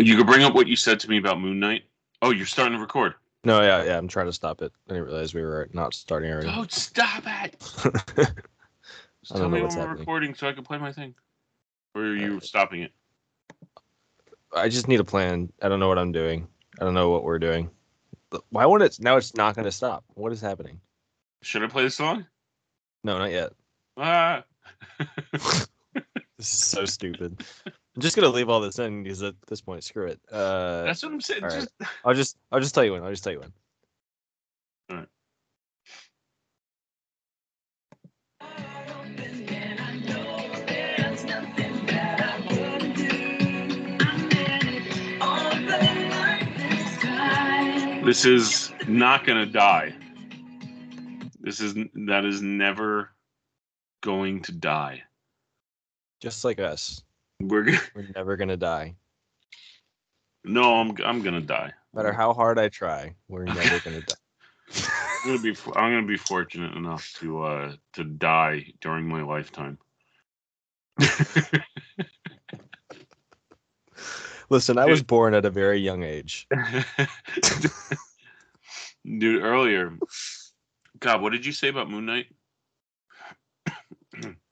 You could bring up what you said to me about Moon Knight. Oh, you're starting to record. No, yeah, yeah. I'm trying to stop it. I didn't realize we were not starting already. Don't stop it. Just tell me when we're happening. recording so I can play my thing. Or are you stopping it? I just need a plan. I don't know what I'm doing. I don't know what we're doing. Why won't it? Now it's not going to stop. What is happening? Should I play the song? No, not yet. Ah. This is so stupid. I'm just gonna leave all this in because at this point, screw it. Uh, That's what I'm saying. all right. Just I'll just I'll just tell you when. I'll just tell you when. this is not gonna die. This is that is never going to die. Just like us, We're gonna, we're never gonna die. no, I'm I'm gonna die. No matter how hard I try, we're never gonna die. I'm gonna be I'm gonna be fortunate enough to uh to die during my lifetime. Listen, I was born at a very young age. Dude, earlier, God, what did you say about Moon Knight?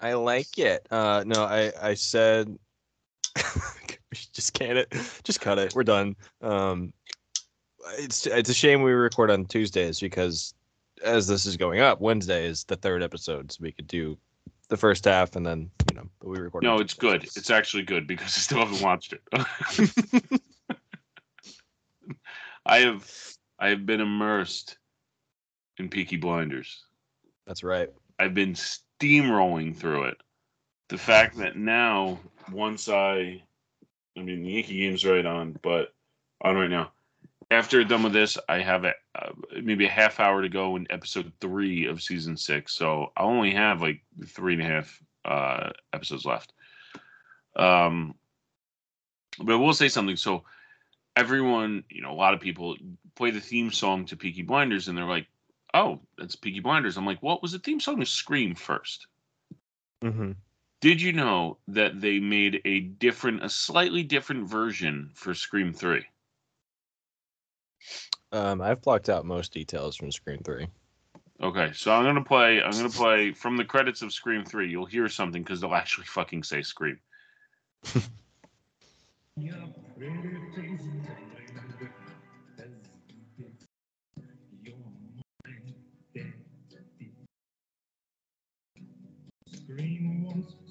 I like it. Uh, no, I I said just can it. Just cut it. We're done. Um, it's it's a shame we record on Tuesdays because as this is going up, Wednesday is the third episode, so we could do the first half and then you know, but we record. No, it's good. It's actually good because I still haven't watched it. I have I have been immersed in Peaky Blinders. That's right. I've been steamrolling through it. The fact that now, once I, I mean, the Yankee game's right on, but on right now. After done with this, I have a, uh, maybe a half hour to go in episode three of season six. So I only have like three and a half uh, episodes left. Um, but I will say something. So everyone, you know, a lot of people play the theme song to Peaky Blinders, and they're like, "Oh, that's Peaky Blinders." I'm like, "What was the theme song to Scream first? hmm Did you know that they made a different, a slightly different version for Scream Three? Um, I've blocked out most details from Scream Three. Okay, so I'm gonna play. I'm gonna play from the credits of Scream Three. You'll hear something because they'll actually fucking say Scream. Scream once, scream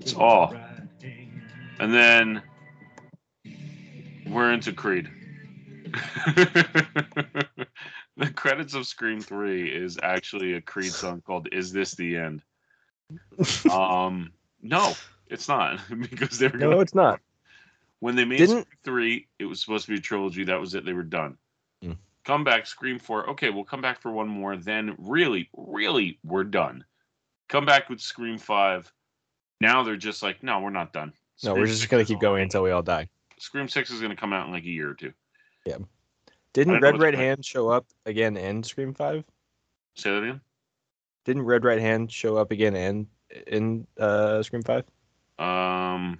It's all. And then we're into Creed. the credits of Scream 3 is actually a Creed song called Is This the End? Um no, it's not because they were No, gonna, it's not. when they made Didn't- Scream 3, it was supposed to be a trilogy, that was it, they were done. Come back Scream 4. Okay, we'll come back for one more, then really, really we're done. Come back with Scream 5. Now they're just like, no, we're not done. No, we're just gonna keep going until we all die. Scream Six is going to come out in like a year or two. I Didn't Red Right Hand show up again in Scream Five? Say that again. Didn't Red Right Hand show up again in in uh Scream Five? Um,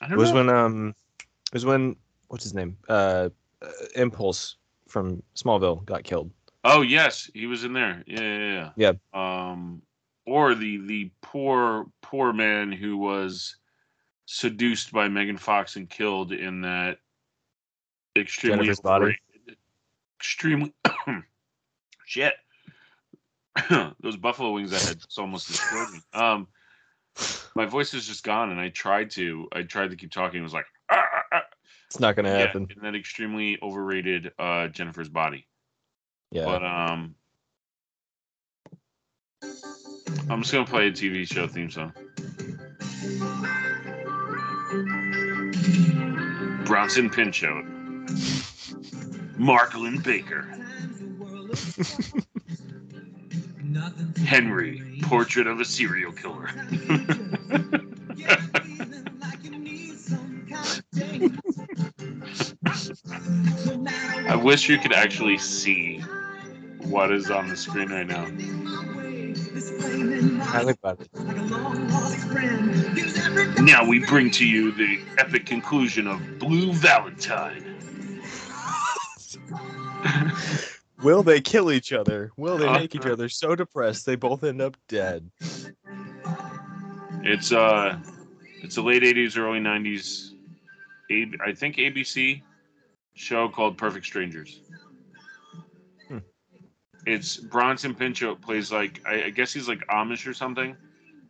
I It don't was know. when um it was when what's his name? Uh, uh Impulse from Smallville got killed. oh yes, he was in there. Yeah, yeah, Yeah. yeah. Um, or the the poor poor man who was seduced by Megan Fox and killed in that extremely overrated- extremely shit. Those buffalo wings I had just almost destroyed me. Um, my voice is just gone, and I tried to I tried to keep talking. It was like. It's not gonna Yeah, happen. in that extremely overrated uh, Jennifer's body. Yeah. But um, I'm just gonna play a TV show theme song. Bronson Pinchot, Mark Linn-Baker, Henry, Portrait of a Serial Killer. I wish you could actually see what is on the screen right now. I think about it. Now we bring to you the epic conclusion of Blue Valentine. Will they kill each other? Will they Uh, make each other so depressed they both end up dead? It's uh, it's a late '80s, early '90s, A- I think ABC show called Perfect Strangers. Hmm. It's Bronson Pinchot plays like I, I guess he's like Amish or something,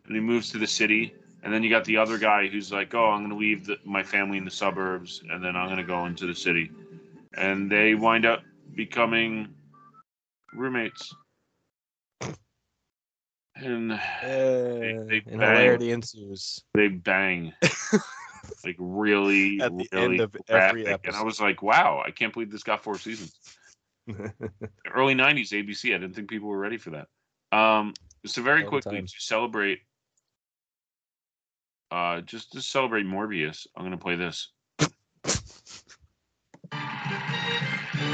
and he moves to the city. And then you got the other guy who's like, "Oh, I'm going to leave the, my family in the suburbs, and then I'm going to go into the city." And they wind up becoming roommates. And Uh, they bang. hilarity ensues. they bang like really At the really end of every graphic. and i was like wow i can't believe this got four seasons early 90s abc i didn't think people were ready for that um so very All quickly to celebrate uh just to celebrate morbius i'm gonna play this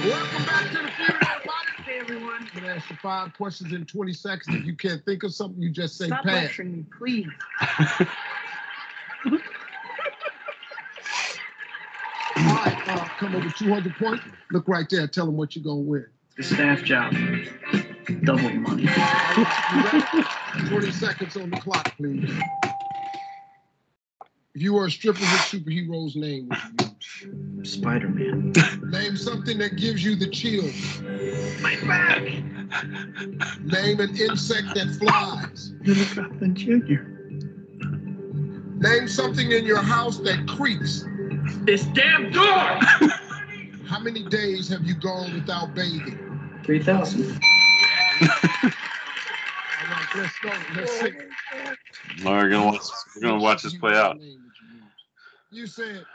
Welcome back to the Funeral Podcast, everyone. I'm gonna ask you five questions in 20 seconds. If you can't think of something, you just say Stop pass. lecturing me, please. All right, uh, come over 200 points. Look right there. Tell them what you're gonna win. The staff job. Double the money. 20 seconds on the clock, please. If you were a stripper, what superhero's name would you use? Spider Man. Name something that gives you the chills. My back. Name an insect that flies. Little Goblin Jr. Name something in your house that creaks. This damn door. How many days have you gone without bathing? 3000. Let's go. Let's see. we're gonna watch we're gonna watch this play out You said.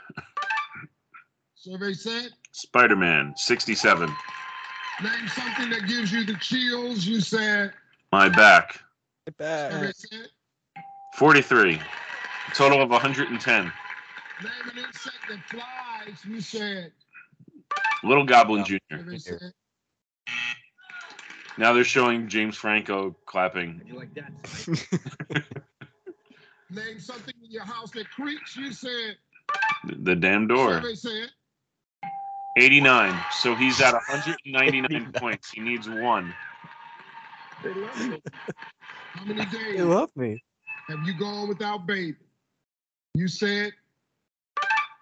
Survey said. spider-man 67 Name something that gives you the chills. You said. my back Get back. Survey said. 43 total of 110 Name an insect that flies. You said. little goblin jr Survey now they're showing james franco clapping You like that? Name something in your house that creaks. You said. the damn door Survey said. 89. So he's at 199 points. He needs one. They love me. How many days? They days love me. have you gone without bathing? You said.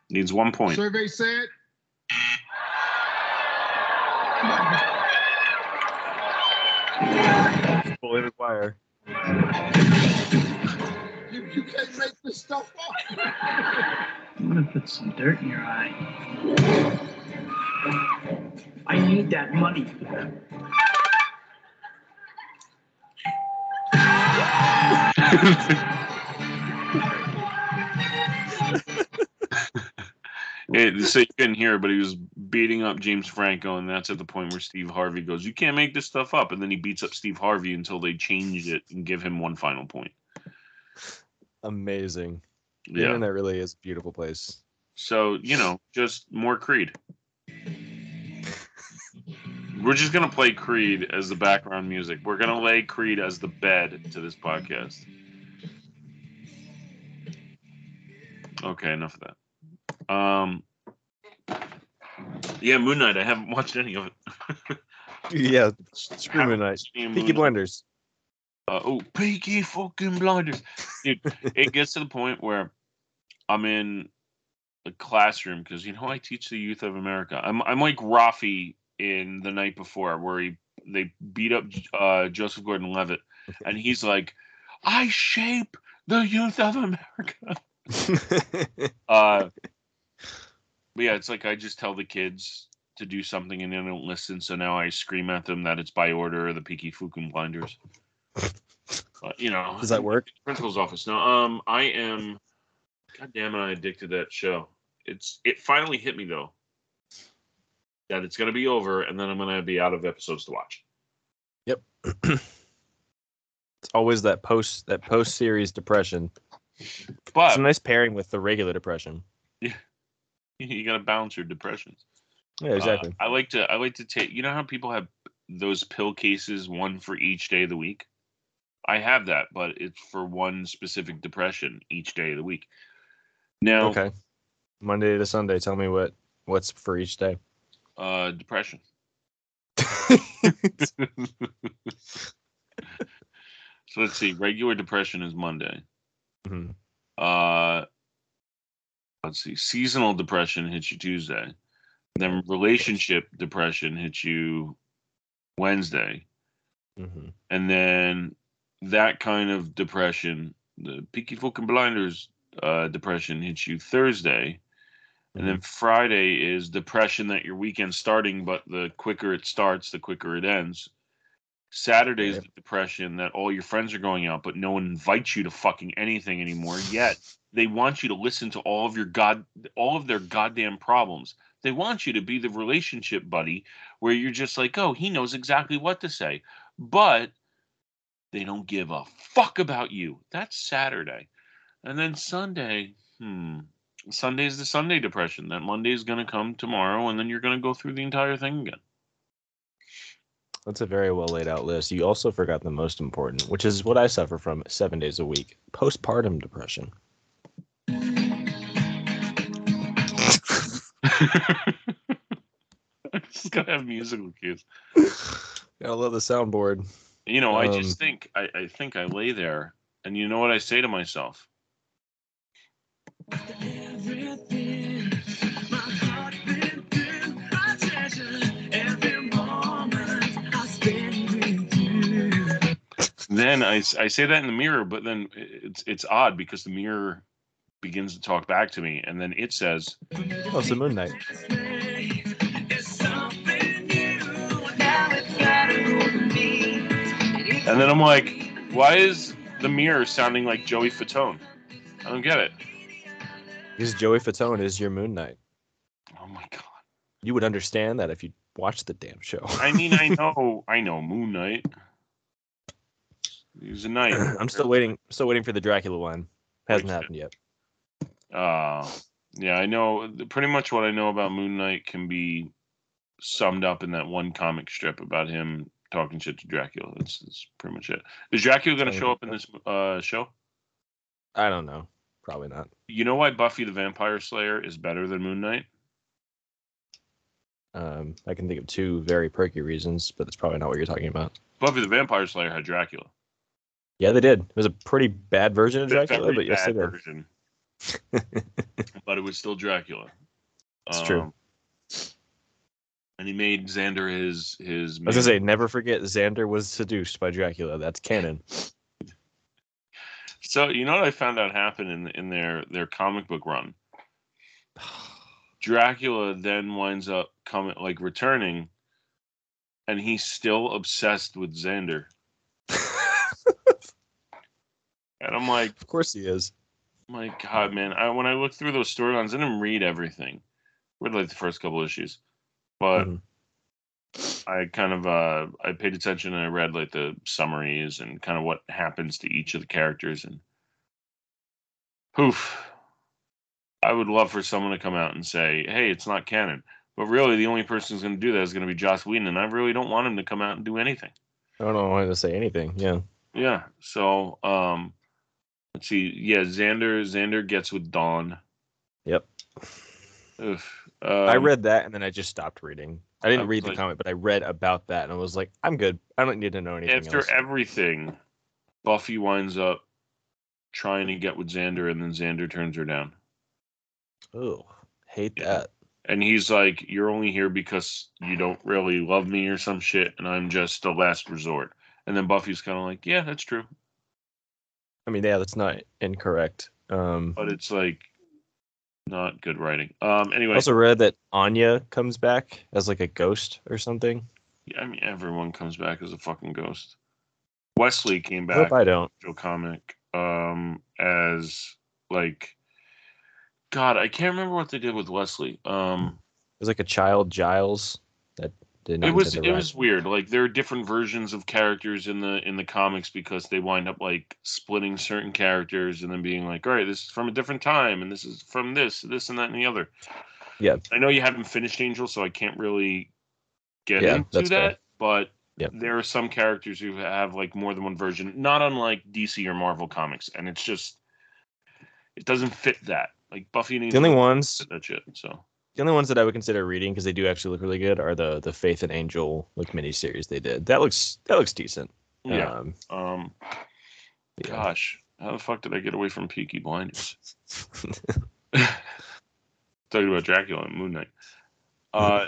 Needs one point. Survey said. Fully require. You, you can't make this stuff up. I'm gonna put some dirt in your eye. I need that money. It, so you couldn't hear it, but he was beating up James Franco, and that's at the point where Steve Harvey goes, "You can't make this stuff up," and then he beats up Steve Harvey until they change it and give him one final point. Amazing. The Yeah. internet really is a beautiful place. So you know, just more Creed. We're just gonna play Creed as the background music. We're gonna lay Creed as the bed to this podcast. Okay, enough of that. Um, yeah, Moon Knight. I haven't watched any of it. Yeah, screw Moon Knight. Peaky Moon Blinders. Uh, oh, Peaky fucking blinders, dude! it gets to the point where I'm in a classroom because you know I teach the youth of America. I'm I'm like Rafi in the night before, where he they beat up uh, Joseph Gordon-Levitt, and he's like, "I shape the youth of America." Uh, but yeah, it's like I just tell the kids to do something and they don't listen, so now I scream at them that it's by order of the Peaky fucking blinders. But, you know, Does that work? principal's office. No, um, I am. God damn it, I addicted to that show. It's it finally hit me though that it's gonna be over, and then I'm gonna be out of episodes to watch. Yep. it's always that post that post series depression. But It's a nice pairing with the regular depression. you gotta balance your depressions. Yeah, exactly. Uh, I like to I like to take. You know how people have those pill cases, one for each day of the week. I have that, but it's for one specific depression each day of the week. Now, Okay. Monday to Sunday. Tell me what what's for each day. uh, depression. So let's see. Regular depression is Monday. Mhm. Uh, let's see. Seasonal depression hits you Tuesday. Then relationship depression hits you Wednesday. Mhm. and then that kind of depression, the Peaky fucking blinders uh, depression hits you Thursday, and then Friday is depression that your weekend's starting, but the quicker it starts, the quicker it ends. Saturday is Okay. the depression that all your friends are going out, but no one invites you to fucking anything anymore. Yet they want you to listen to all of your god, all of their goddamn problems. They want you to be the relationship buddy where you're just like, oh, he knows exactly what to say but they don't give a fuck about you. That's Saturday. And then Sunday, hmm. Sunday's the Sunday depression. That Monday's going to come tomorrow, and then you're going to go through the entire thing again. That's a very well laid out list. You also forgot the most important, which is what I suffer from seven days a week postpartum depression. I just got to have musical cues. I love the soundboard. You know, I Um, just think, I, I think I lay there, and you know what I say to myself? Everything then I, I say that in the mirror, but then it's it's odd because the mirror begins to talk back to me, and then it says, Oh, it's the Moon Knight. It's something new. Now it's gotta go to me. and then I'm like, why is the mirror sounding like Joey Fatone? I don't get it. Because Joey Fatone is your Moon Knight. Oh my god. You would understand that if you watched the damn show. I mean, I know, I know Moon Knight. He's a knight. I'm still waiting. Still waiting for the Dracula one. Hasn't happened yet. Uh, yeah, I know. Pretty much what I know about Moon Knight can be summed up in that one comic strip about him talking shit to Dracula. That's, that's pretty much it. Is Dracula going to show up in this uh, show? I don't know. Probably not. You know why Buffy the Vampire Slayer is better than Moon Knight? Um, I can think of two very perky reasons, but that's probably not what you're talking about. Buffy the Vampire Slayer had Dracula. Yeah, they did. It was a pretty bad version of Dracula, but yes, they did. version. but it was still Dracula. It's true. Um, And he made Xander his his. I was gonna say, never forget Xander was seduced by Dracula. That's canon. So you know what I found out happened in in their their comic book run. Dracula then winds up coming like returning, and he's still obsessed with Xander. And I'm like, Of course he is. my God, man! I, when I looked through those storylines, I didn't read everything. Read like the first couple issues, but Mhm. I kind of uh I paid attention and I read like the summaries and kind of what happens to each of the characters and poof. I would love for someone to come out and say, "Hey, it's not canon." But really, the only person who's going to do that is going to be Joss Whedon, and I really don't want him to come out and do anything. I don't know why to say anything. Yeah. Yeah. So, um, let's see. Yeah, Xander. Xander gets with Dawn. Yep. Oof. I Um, read that and then I just stopped reading. I didn't I read was the like- comic, but I read about that and I was like, I'm good. I don't need to know anything after else. everything. Buffy winds up trying to get with Xander, and then Xander turns her down. Oh, hate Yeah. that. And he's like, You're only here because you don't really love me or some shit, and I'm just a last resort. And then Buffy's kind of like, Yeah, that's true. I mean, yeah, that's not incorrect. Um, But it's like not good writing. Um, I anyway, also read that Anya comes back as like a ghost or something. Yeah, I mean, everyone comes back as a fucking ghost. Wesley came I hope back, I don't. Joe comic, um, as like, God, I can't remember what they did with Wesley. Um, It was like a child Giles that it was it was weird like there are different versions of characters in the in the comics because they wind up like splitting certain characters and then being like all right this is from a different time and this is from this this and that and the other Yeah. i know you haven't finished angel so i can't really get Yeah, into that but there are some characters who have like more than one version, not unlike DC or Marvel comics, and it's just it doesn't fit that. Like Buffy and The only ones, fit that shit. So the only ones that I would consider reading because they do actually look really good are the the Faith and Angel like miniseries they did. That looks that looks decent. yeah. Um, Um, yeah. gosh, how the fuck did I get away from Peaky Blinders? Talking about Dracula and Moon Knight. Uh,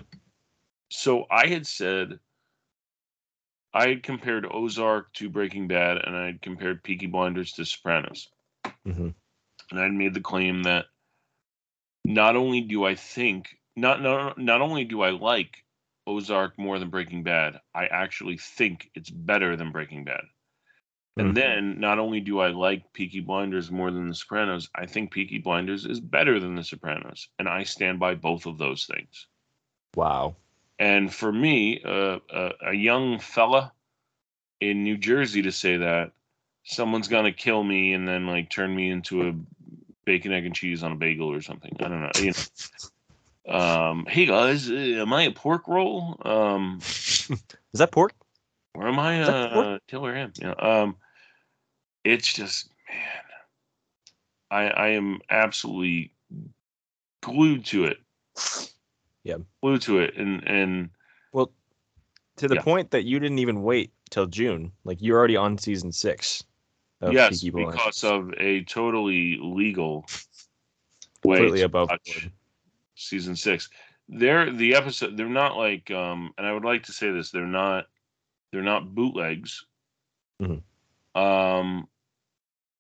so I had said I had compared Ozark to Breaking Bad, and I had compared Peaky Blinders to Sopranos, Mhm. and I had made the claim that not only do I think not not not only do I like Ozark more than Breaking Bad, I actually think it's better than Breaking Bad. And Mhm. then not only do I like Peaky Blinders more than The Sopranos, I think Peaky Blinders is better than The Sopranos, and I stand by both of those things. Wow. And for me, uh, a, a young fella in New Jersey to say that someone's gonna kill me and then like turn me into a bacon, egg, and cheese on a bagel or something. I don't know. You know. Um, hey guys, uh, am I a pork roll? Um, Is that pork? or am I Is that pork? uh, Taylor Ham? Yeah. Um, it's just man, I I am absolutely glued to it. Yeah. glued to it, and and Well, to the Yeah. point that you didn't even wait till June. Like you're already on season six. Yes, because of a totally legal way completely to above watch season six. They're the episode. They're not like, um, and I would like to say this. They're not. They're not bootlegs. Mhm. Um,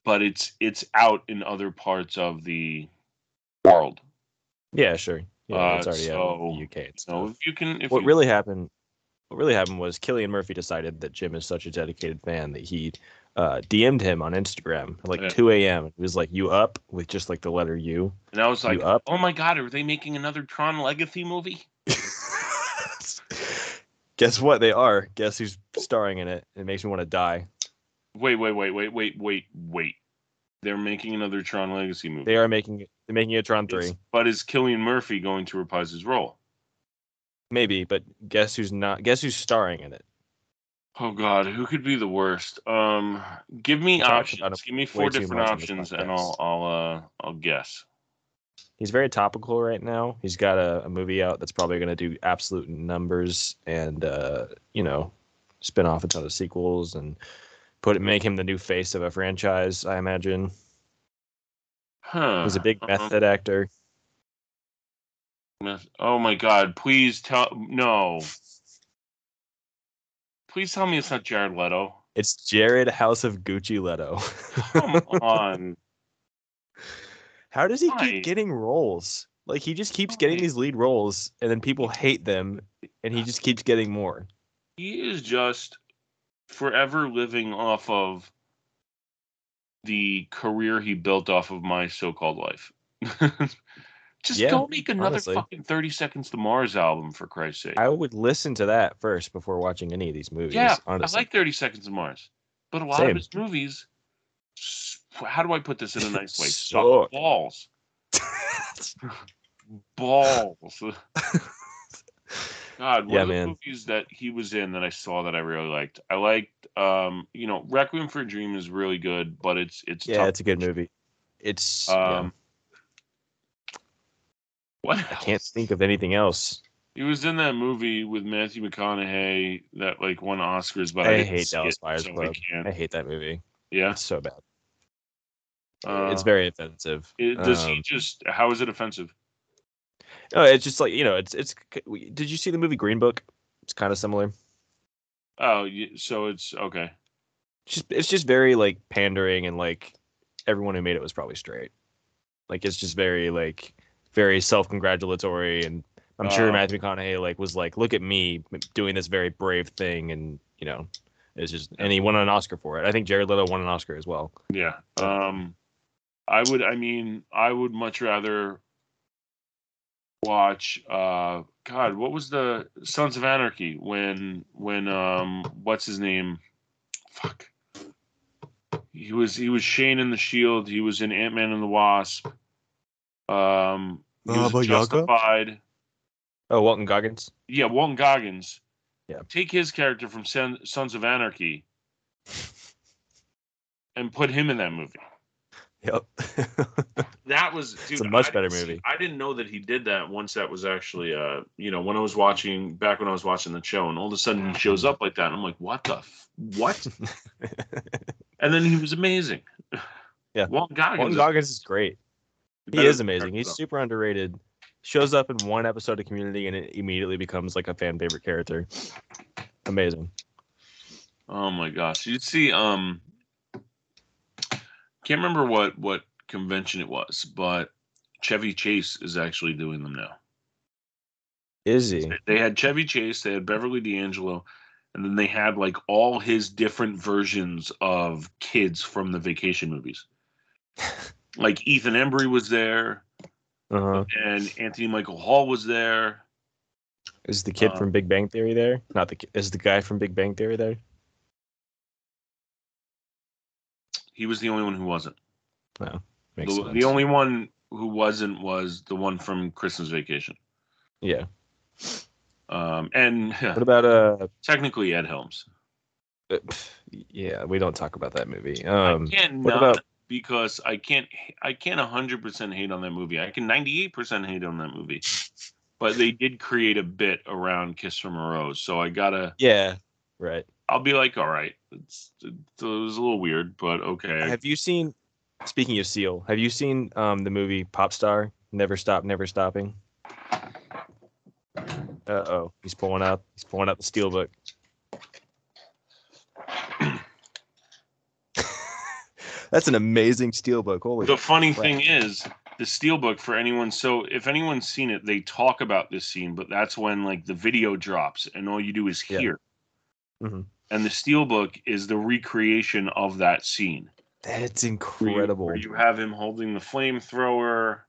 but it's it's out in other parts of the world. Yeah, sure. Yeah, Uh, it's already out in the UK. So if you can, if what you, really happened what really happened was Cillian Murphy decided that Jim is such a dedicated fan that he uh, DM'd him on Instagram at like Yeah. 2 a.m. He was like, "You up?" with just like the letter U. and I was like, you up? oh my god, are they making another Tron Legacy movie? Guess what? They are. Guess who's starring in it? It makes me want to die. Wait, wait, wait, wait, wait, wait, wait. They're making another Tron Legacy movie. They are making it. They're making it Tron It's- three, But is Cillian Murphy going to reprise his role? maybe. But guess who's not? Guess who's starring in it? Oh God, who could be the worst? Um, give me options. Give me four different much on this options, and. I'll I'll uh I'll guess. He's very topical right now. He's got a, a movie out that's probably going to do absolute numbers and uh, you know, spin off a ton of sequels and put it make him the new face of a franchise. I imagine Huh? he's a big um, method actor. Oh my God! Please tell no. Please tell me it's not Jared Leto. It's Jared House of Gucci Leto. Come on. How does he Why? keep getting roles? Like he just keeps getting these lead roles, and then people hate them, and he just keeps getting more. He is just forever living off of the career he built off of my so-called life. just Yeah, go make another honestly. fucking 30 Seconds to Mars album for Christ's sake. I would listen to that first before watching any of these movies. yeah, honestly. I like 30 Seconds to Mars. But a lot Same. of his movies how do I put this in a nice way? Suck. Suck balls. Balls. God, what Yeah, are the man. movies that he was in that I saw that I really liked? I liked, um, you know, Requiem for a Dream is really good, but it's it's yeah, it's a good movie. It's Um, what I can't think of anything else. He was in that movie with Matthew McConaughey that like won Oscars, but I, I hate Dallas Buyers so Club. I hate that movie. Yeah, It's so bad. uh, it's very offensive. it- does he Um, just? How is it offensive? No, it's just like you know, it's it's. Did you see the movie Green Book? It's kind of similar. Oh, so it's okay. It's just it's just very like pandering and like everyone who made it was probably straight. Like it's just very like very self congratulatory and I'm sure Oh. Matthew McConaughey like was like, look at me doing this very brave thing and you know it's just and he won an Oscar for it. I think Jared Leto won an Oscar as well. Yeah. Um, I would. I mean, I would much rather watch. Uh, God, what was the Sons of Anarchy when when um what's his name? Fuck. He was he was Shane in the Shield. He was in Ant Man and the Wasp. Um, he was Baba in Yaga? Justified. Oh, Walton Goggins. Yeah, Walton Goggins. Yeah. Take his character from Son- Sons of Anarchy and put him in that movie. Yep. That was dude, a much I better didn't see- movie. I didn't know that he did that once that was actually uh you know when I was watching back when I was watching the show and all of a sudden he shows up like that and I'm like what the f- what and then he was amazing. Yeah. Walton Goggins. Walton is Goggins is great. He is amazing. He's super underrated. Shows up in one episode of Community and it immediately becomes like a fan favorite character. Amazing. Oh my gosh. You see, um can't remember what what convention it was, but Chevy Chase is actually doing them now. Is he? They had Chevy Chase, they had Beverly D'Angelo, and then they had like all his different versions of kids from the vacation movies. like Ethan Embry was there, Uh-huh. and Anthony Michael Hall was there. Is the kid Uh, from Big Bang Theory there? Not the is the guy from Big Bang Theory there? He was the only one who wasn't. No, makes The, sense. the only one who wasn't was the one from Christmas Vacation. yeah. Um, and What about uh? technically Ed Helms. uh, Yeah, we don't talk about that movie. Um, what about- because I can't I can't hundred percent hate on that movie. I can ninety eight percent hate on that movie. But they did create a bit around Kiss from a Rose, so I gotta. yeah, right. I'll be like, all right, it's, it was a little weird, but okay. Have you seen? Speaking of Seal, have you seen um the movie Pop Star? Never Stop, Never Stopping. Uh oh, he's pulling out. He's pulling out the steelbook. That's an amazing steelbook. Holy. The funny crap. thing is, the Steelbook for anyone. So if anyone's seen it, they talk about this scene, but that's when like the video drops and all you do is Yeah. hear. Mhm. And the Steelbook is the recreation of that scene. That's where you- incredible. Where you have him holding the flamethrower.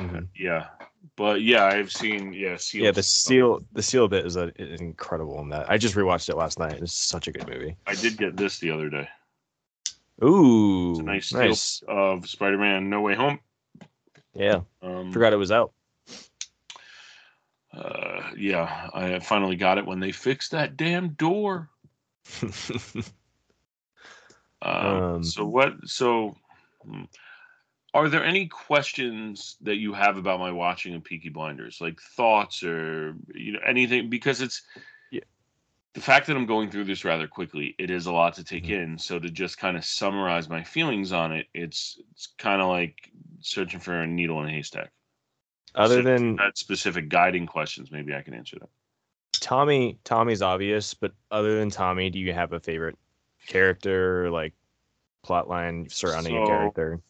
Mhm. Yeah, but yeah, I've seen yeah. Seal Yeah, the seal, the seal bit is, a, is incredible in that. I just rewatched it last night. It's such a good movie. I did get this the other day. Ooh, It's a nice nice. of Spider-Man: No Way Home. Yeah, Um, forgot it was out. Uh, yeah, I finally got it when they fixed that damn door. Um, Um, so what? So, hmm, are there any questions that you have about my watching of Peaky Blinders, like thoughts or you know anything? Because it's. The fact that I'm going through this rather quickly. It is a lot to take Mhm. in. So to just kind of summarize my feelings on it, it's it's kind of like searching for a needle in a haystack. Other So than that specific guiding questions, maybe I can answer that. Tommy, Tommy's obvious, but other than Tommy, do you have a favorite character, like plot line surrounding a character?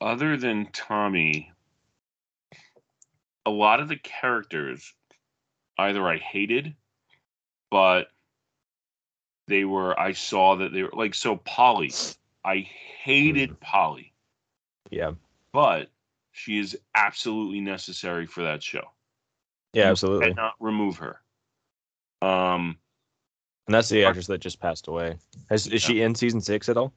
other than Tommy, a lot of the characters either I hated, but they were I saw that they were like so Polly. I hated Polly, Yeah, but she is absolutely necessary for that show. yeah, You absolutely. Cannot remove her. Um, And that's the actress that just passed away. Has, is she in season six at all?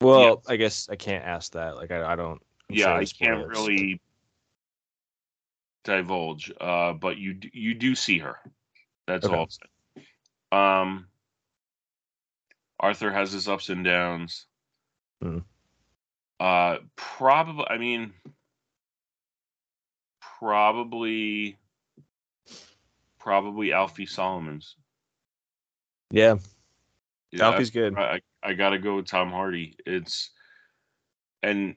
Well, I guess I can't ask that. Like, I, I don't. I'm yeah, sure I can't really divulge, uh, but you you do see her. That's Okay. all. Um, Arthur has his ups and downs. Hmm. Uh, probably. I mean, probably, probably Alfie Solomons. Yeah, Yeah, Alfie's good. I, I gotta go with Tom Hardy. It's and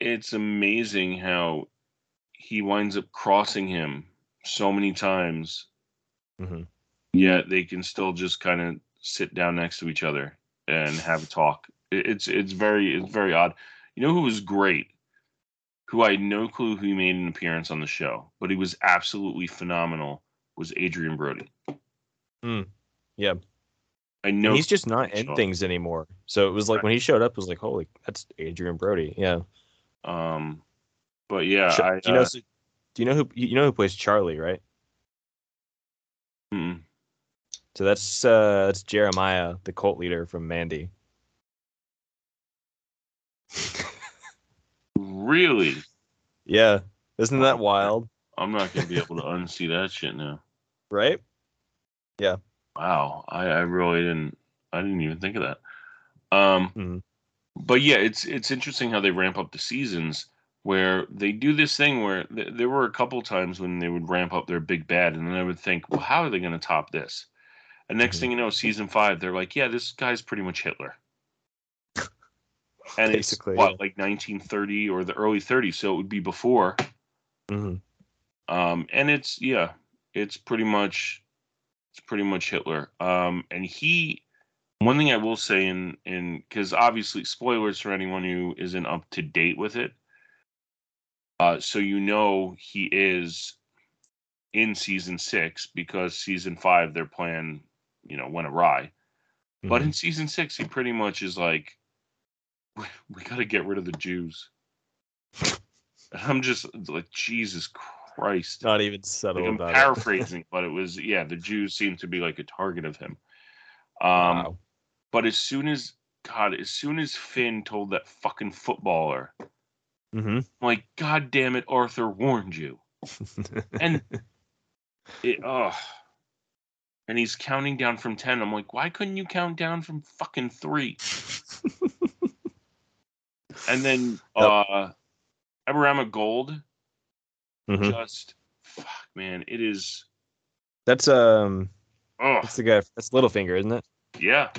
it's amazing how he winds up crossing him so many times, Mm-hmm. yet they can still just kind of sit down next to each other and have a talk. It's it's very it's very odd. You know who was great? Who I had no clue who made an appearance on the show, but he was absolutely phenomenal. Was Adrien Brody? Yeah. I And know he's just not in things anymore. So it was like when he showed up, it was like, holy, that's Adrien Brody. Yeah. Um, but yeah, Sh- I, do you know? uh, so- do you know who? You know who plays Charlie, right? mm, So that's uh that's Jeremiah, the cult leader from Mandy. really? Yeah. Isn't that wild? I'm not gonna be able to unsee that shit now. Right? Yeah. Wow, I, I really didn't. I didn't even think of that. Um, Mhm. but yeah, it's it's interesting how they ramp up the seasons where they do this thing where th- there were a couple times when they would ramp up their big bad, and then I would think, well, how are they going to top this? And next Mhm. thing you know, season five, they're like, yeah, this guy's pretty much Hitler. And Basically, it's what like 1930 or the early 30s, so it would be before. Mhm. Um, and it's yeah, it's pretty much it's pretty much Hitler. Um, and he one thing I will say in in because obviously spoilers for anyone who isn't up to date with it. Uh, so you know he is in season six because season five their plan you know went awry. But Mhm. in season six he pretty much is like, we, we got to get rid of the Jews. And I'm just like Jesus Christ. not even subtle Like, I'm about it. paraphrasing, but it was yeah, the Jews seem to be like a target of him. Um, wow. but as soon as God, as soon as Finn told that fucking footballer, hmm I'm like, God damn it, Arthur warned you. And it, oh, and he's counting down from ten. I'm like, why couldn't you count down from fucking three? And then Yep. uh, Aberama Gold, Mhm. just fuck, man, it is. That's um, Oh, that's the guy. That's Littlefinger, isn't it? yeah,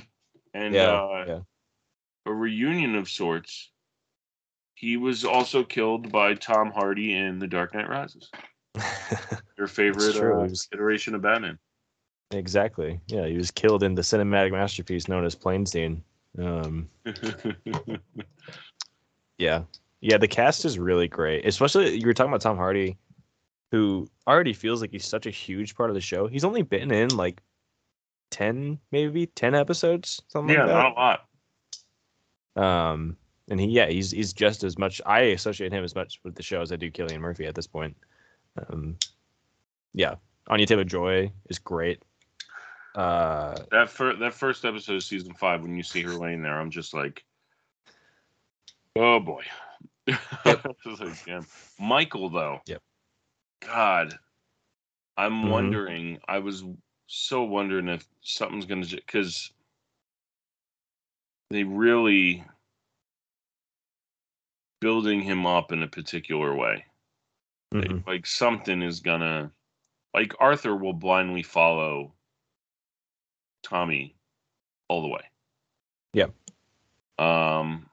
and yeah, uh, yeah. a reunion of sorts. He was also killed by Tom Hardy in The Dark Knight Rises. Your favorite uh, iteration of Batman. exactly. Yeah, he was killed in the cinematic masterpiece known as Plane Scene. Um, yeah, yeah. The cast is really great. Especially you were talking about Tom Hardy, who already feels like he's such a huge part of the show. He's only been in like ten, maybe ten episodes, something yeah, like not a lot. Um, and he, yeah, he's he's just as much. I associate him as much with the show as I do Cillian Murphy at this point. Um, yeah, Anya Taylor Joy is great. Uh, That first that first episode of season five, when you see her laying there, I'm just like, oh boy. Like, yeah. Michael though. Yep. God, I'm Mhm. wondering. I was so wondering if something's gonna because they really building him up in a particular way. They- mhm. like something is gonna like Arthur will blindly follow Tommy all the way. Yep. Um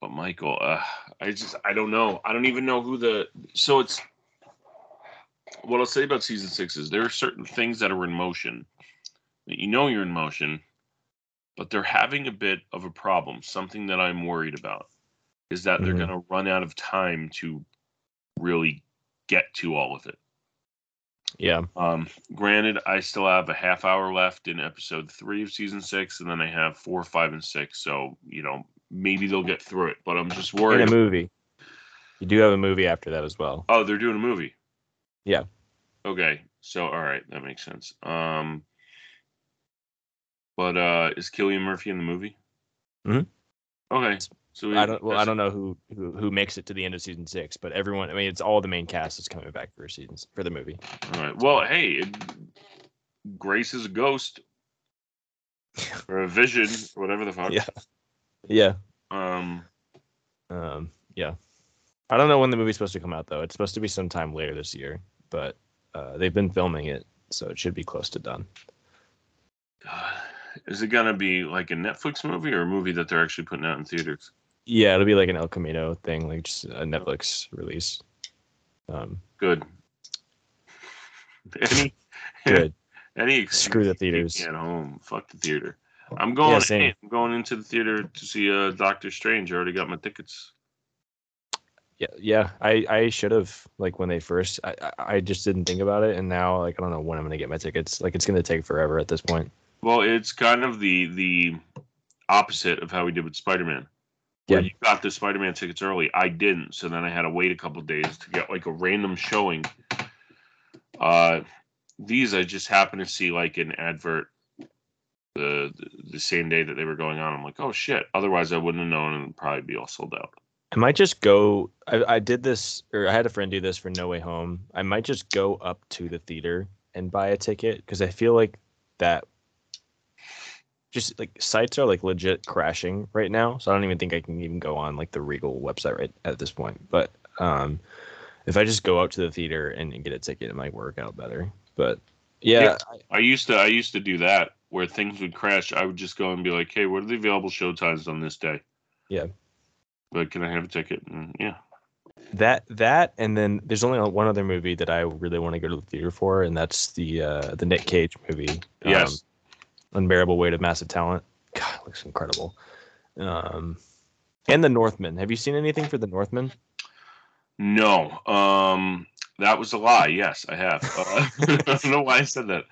but Michael, uh, I just I don't know. I don't even know who the so it's what I'll say about season six is there are certain things that are in motion that you know you're in motion, but they're having a bit of a problem. Something that I'm worried about is that they're Mhm. gonna run out of time to really get to all of it. yeah, Um, granted, I still have a half hour left in episode three of season six, and then I have four, five, and six. So you know, maybe they'll get through it. But I'm just in a worried. movie. You do have a movie after that as well. Oh, they're doing a movie. Yeah. Okay. So all right, that makes sense. Um, but uh, is Cillian Murphy in the movie? Mhm. Okay. So I don't. Well, I don't know who, who who makes it to the end of season six, but everyone. I mean, it's all the main cast is coming back for seasons for the movie. All right. Well, hey, it, Grace is a ghost or a vision, or whatever the fuck. Yeah. Yeah. Um. Um. Yeah. I don't know when the movie's supposed to come out though. It's supposed to be sometime later this year, but uh, they've been filming it, so it should be close to done. God, is it gonna be like a Netflix movie or a movie that they're actually putting out in theaters? Yeah, it'll be like an El Camino thing, like just a Netflix release. Um, Good. Any good. any excuse Screw the theaters. at home. Fuck the theater. I'm going. Yeah, same. I'm going into the theater to see uh, Doctor Strange. I already got my tickets. Yeah, yeah. I I should have like when they first. I I- just didn't think about it, and now like I don't know when I'm gonna get my tickets. Like it's gonna take forever at this point. Well, it's kind of the the opposite of how we did with Spider-Man. Where Yeah. you got the Spider-Man tickets early, I didn't. So then I had to wait a couple days to get like a random showing. Uh, these I just happened to see like an advert the the same day that they were going on. I'm like, oh shit. Otherwise, I wouldn't have known and probably be all sold out. I might just go. I, I did this, or I had a friend do this for No Way Home. I might just go up to the theater and buy a ticket because I feel like that. Just like sites are like legit crashing right now, so I don't even think I can even go on like the Regal website right at this point. But um, if I just go out to the theater and, and get a ticket, it might work out better. But yeah, Yeah. I used to I used to do that where things would crash. I would just go and be like, "Hey, what are the available show times on this day?" Yeah. But can I have a ticket? And yeah. that that and then there's only one other movie that I really want to go to the theater for, and that's the uh, the Nick Cage movie. um, Yes. Unbearable Weight of Massive Talent. God, it looks incredible. Um, and the Northmen. Have you seen anything for the Northmen? No. Um, that was a lie. Yes, I have. Uh, I don't know why I said that.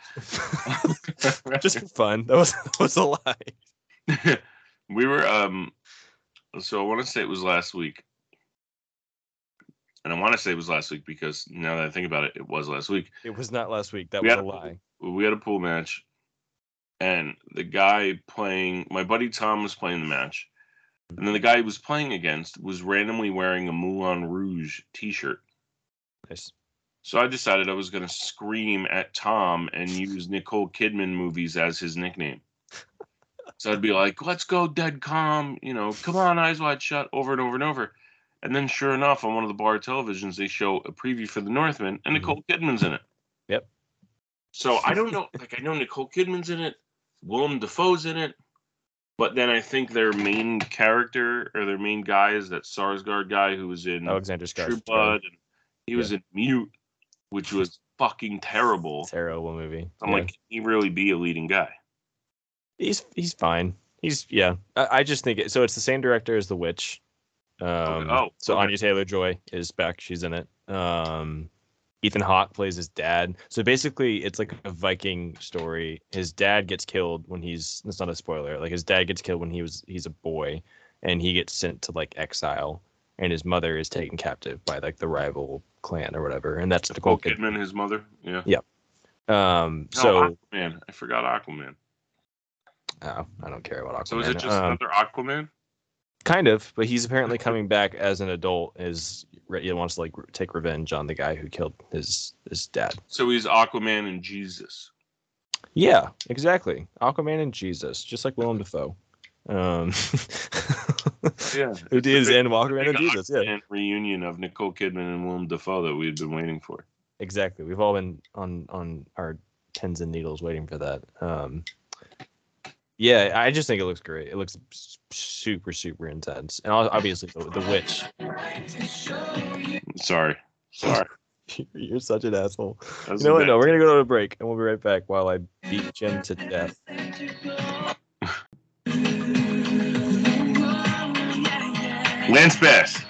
Just for fun. That was that was a lie. we were um so I want to say it was last week. And I want to say it was last week because now that I think about it, it was last week. It was not last week. That We was a- lie. We had a pool match and the guy playing my buddy Tom was playing the match. And then the guy he was playing against was randomly wearing a Moulin Rouge t-shirt. Nice. So I decided I was going to scream at Tom and use Nicole Kidman movies as his nickname. So I'd be like, "Let's go, dead calm," you know, "Come on, eyes wide shut," over and over and over. And then, sure enough, on one of the bar televisions, they show a preview for The Northman, and Mhm. Nicole Kidman's in it. Yep. So I don't know, like I know Nicole Kidman's in it, Willem Dafoe's in it, but then I think their main character or their main guy is that Sarsgaard guy who was in Alexander Skarsgård. True Blood, and he was in Mute, which was fucking terrible. Terrible movie. I'm Yeah. like, can he really be a leading guy? he's he's fine. He's yeah. I, I just think it. So it's the same director as The Witch. Um, Oh, so okay. Anya Taylor Joy is back. She's in it. Um, Ethan Hawke plays his dad. So basically, it's like a Viking story. His dad gets killed when he's. It's not a spoiler. Like his dad gets killed when he was he's a boy, and he gets sent to like exile, and his mother is taken captive by like the rival clan or whatever, and that's Nicole Nicole Kidman. Kidman, his mother. Yeah. Um, No, so Aquaman. I forgot Aquaman. oh, I don't care about Aquaman. So is it just Um, another Aquaman? Kind of, but he's apparently coming back as an adult. Is he wants to like take revenge on the guy who killed his his dad. So he's Aquaman and Jesus. Yeah, exactly. Aquaman and Jesus, just like Willem Dafoe. Um, Yeah. who his big- Aquaman and Jesus? Yeah, reunion of Nicole Kidman and Willem Dafoe that we had been waiting for. exactly. We've all been on on our pins and needles waiting for that. Um, yeah, I just think it looks great. It looks super super intense, and obviously the, the witch. Sorry. Sorry. You're such an asshole. Was You know what? No, we're gonna go to a break, and we'll be right back while I beat Jim to death. Lance Bass.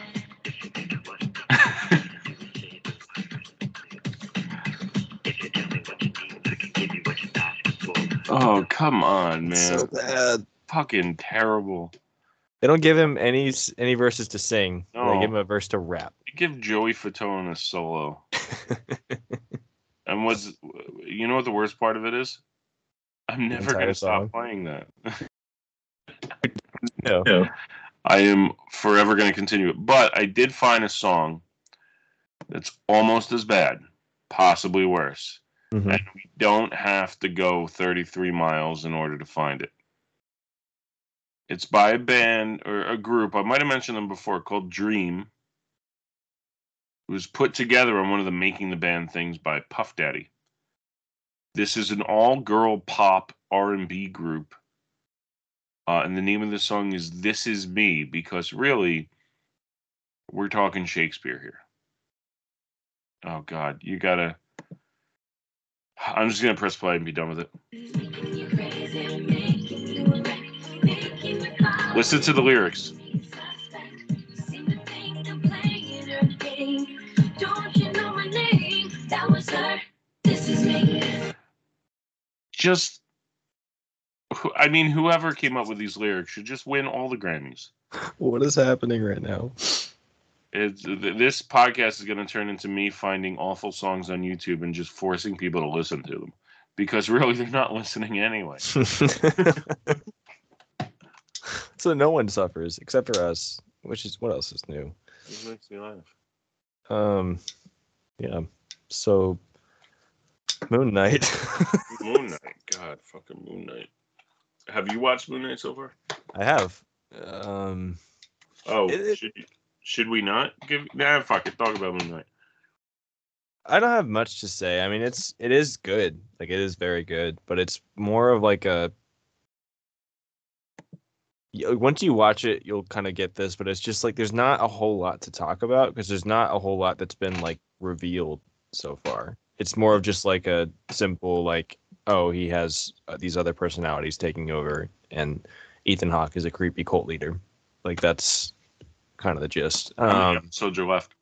Oh, come on, man. So bad. Fucking terrible. They don't give him any any verses to sing. They give him a verse to rap. Give Joey Fatone a solo. and what's you know what the worst part of it is? I'm never gonna song? stop playing that. no. I am forever gonna continue it. But I did find a song that's almost as bad, possibly worse. Mhm. And we don't have to go 33 miles in order to find it. It's by a band or a group. I might have mentioned them before called Dream. It was put together on one of the Making the Band things by Puff Daddy. This is an all-girl pop R&B group. Uh, and the name of the song is "This Is Me" because really, we're talking Shakespeare here. Oh God, you gotta. I'm just gonna press play and be done with it. Listen to the lyrics. Just, I mean, whoever came up with these lyrics should just win all the Grammys. What is happening right now? It's, this podcast is going to turn into me finding awful songs on YouTube and just forcing people to listen to them because really they're not listening anyway. so no one suffers except for us. which is what else is new? It makes me laugh. Um, yeah. So, Moon Knight. Moon Knight. God, fucking Moon Knight. Have you watched Moon Knight so far? I have. Um, Oh, It- it- should we not give? Nah, fuck it. Talk about Moon. I don't have much to say. I mean, it's it is good. Like it is very good, but it's more of like a. y- Once you watch it, you'll kind of get this, but it's just like there's not a whole lot to talk about because there's not a whole lot that's been like revealed so far. It's more of just like a simple like, oh, he has uh, these other personalities taking over, and Ethan Hawke is a creepy cult leader. Like that's kind of the gist. Many Um, episodes are left?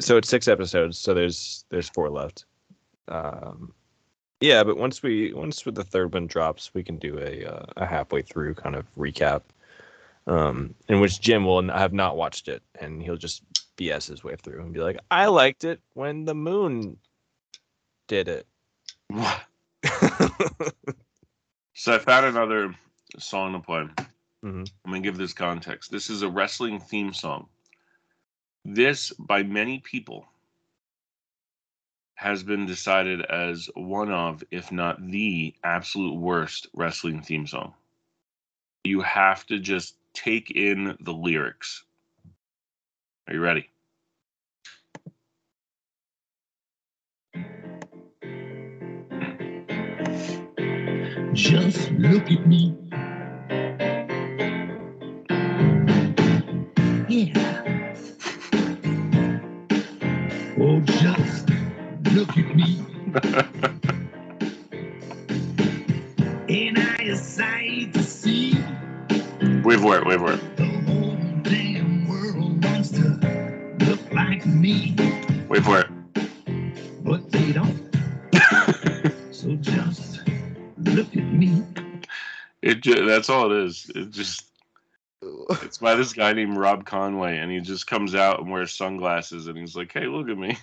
so it's six episodes so there's there's four left um yeah but once we once with the third one drops we can do a uh, a halfway through kind of recap um in which jim will n- have not watched it and he'll just bs his way through and be like i liked it when the moon did it So I found another song to play. Mhm. I'm gonna give this context. This is a wrestling theme song. This, by many people, has been decided as one of, if not the absolute worst wrestling theme song. You have to just take in the lyrics. Are you ready? Just look at me. for it. The whole damn world wants to look like me, Wait for it. but they don't. so just look at me. It ju- that's all it is. It just it's by this guy named Rob Conway, and he just comes out and wears sunglasses, and he's like, "Hey, look at me."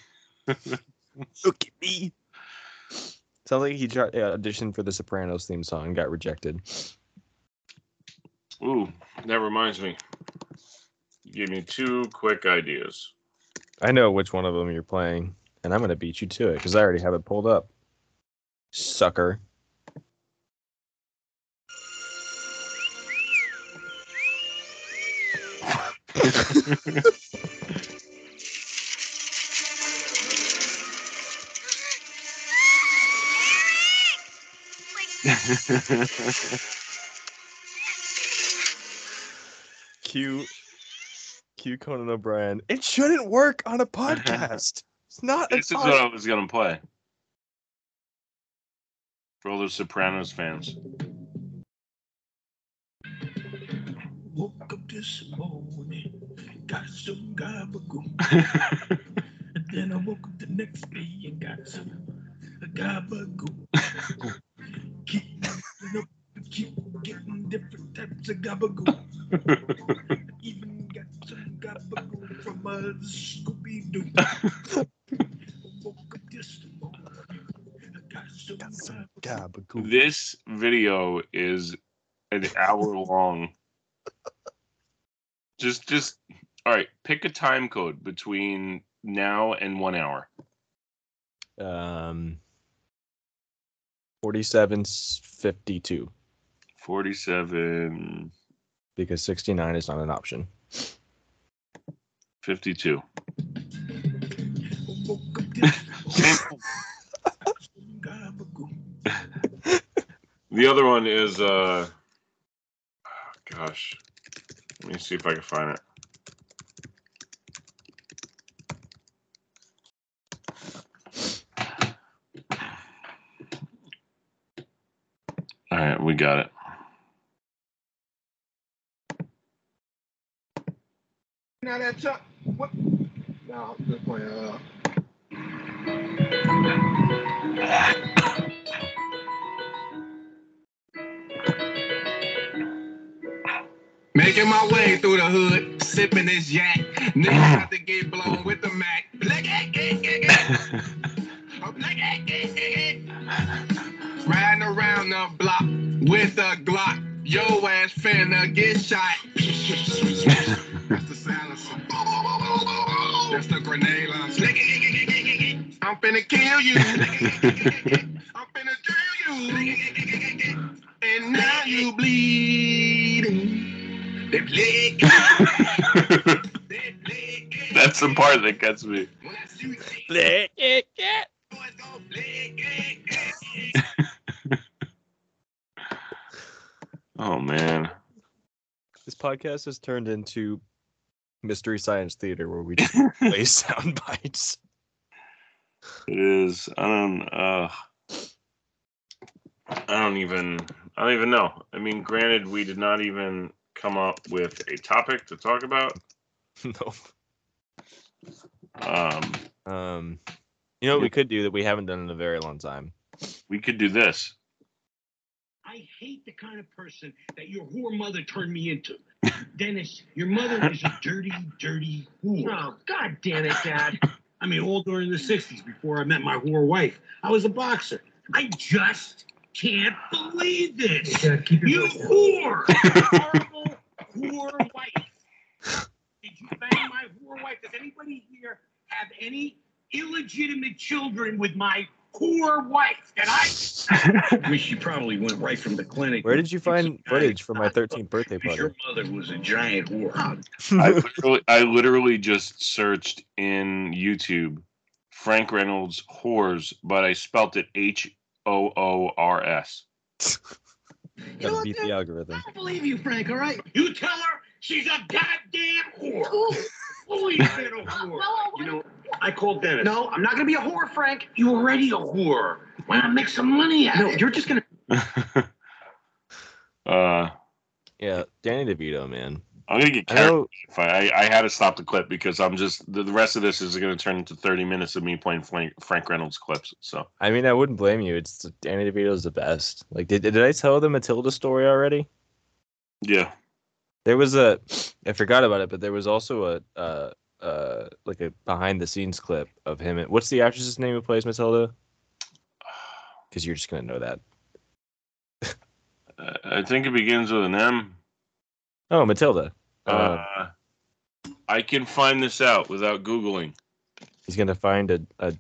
look at me sounds like he tried yeah, auditioned for the sopranos theme song and got rejected Ooh, that reminds me. Give me two quick ideas. I know which one of them you're playing, and I'm gonna beat you to it because I already have it pulled up. Sucker. Q. Q. Conan O'Brien. It shouldn't work on a podcast. It's not. this is what I was gonna play for all those Sopranos fans. Woke up this morning, got some gabagool. And then I woke up the next day and got some gabagool. Keep getting up, keep getting different types of gabagool. Even got some gabagool from a Scooby Doo. woke up this morning, I got some Got some gabagool. gabagool. this video is an hour long. Just, just all right. Pick a time code between now and one hour. Um. Forty-seven fifty-two Forty-seven, because sixty-nine is not an option. fifty-two. Woke up this Same- morning, gabagool. The other one is uh gosh. Let me see if I can find it. All right, we got it. Now that Chuck, what? No, I'm just playing. Uh, Making my way through the hood, sipping this yak. Niggas about to get blown with the Mac. Riding around the block with a Glock. Yo ass finna get shot. That's the silencer. That's the grenade launcher. I'm finna kill you. I'm finna drill you. And now you bleeding. They bleed. They bleed. That's the part that gets me. When I shoot you, Bleh, eh, eh. boys gon' bleed. Oh man. This podcast has turned into Mystery Science Theater where we just play sound bites. It is. I don't. Uh, I don't even. I don't even know. I mean, granted, we did not even come up with a topic to talk about. no. Um, Um, you know what we could do that we haven't done in a very long time? we could do this. I hate the kind of person that your whore mother turned me into. Dennis, your mother is a dirty, dirty whore. Oh, God damn it, Dad. I mean, all during the 60s before I met my whore wife. I was a boxer. I just can't believe this. You gotta keep You whore! Horrible whore wife. Did you bang my whore wife? Does anybody here have any illegitimate children with my whore wife? And I wish you probably went right from the clinic. Where did you find footage from my 13th birthday party? Your mother was a giant whore. I literally, I literally just searched in YouTube Frank Reynolds whores, but I spelt it H O O R S. Gotta beat the algorithm. I don't believe you, Frank, all right? You tell her she's a goddamn whore. Always been a whore. You know, I called Dennis. No, I'm not gonna be a whore, Frank. You're already a whore. Why not make some money out No, of it? you're just gonna. uh, Yeah, Danny DeVito, man. I'm gonna get I carried. know. If I, I, I had to stop the clip because I'm just the, the rest of this is going to turn into 30 minutes of me playing Frank, Frank Reynolds clips. So I mean, I wouldn't blame you. It's Danny DeVito's the best. Like, did did I tell the Matilda story already? yeah, There was a, I forgot about it, but there was also a, uh, uh, like a behind the scenes clip of him. And, what's the actress's name who plays Matilda? Because you're just gonna know that. I think it begins with an M. Oh, Matilda. Uh, Uh, I can find this out without googling. he's gonna find a. a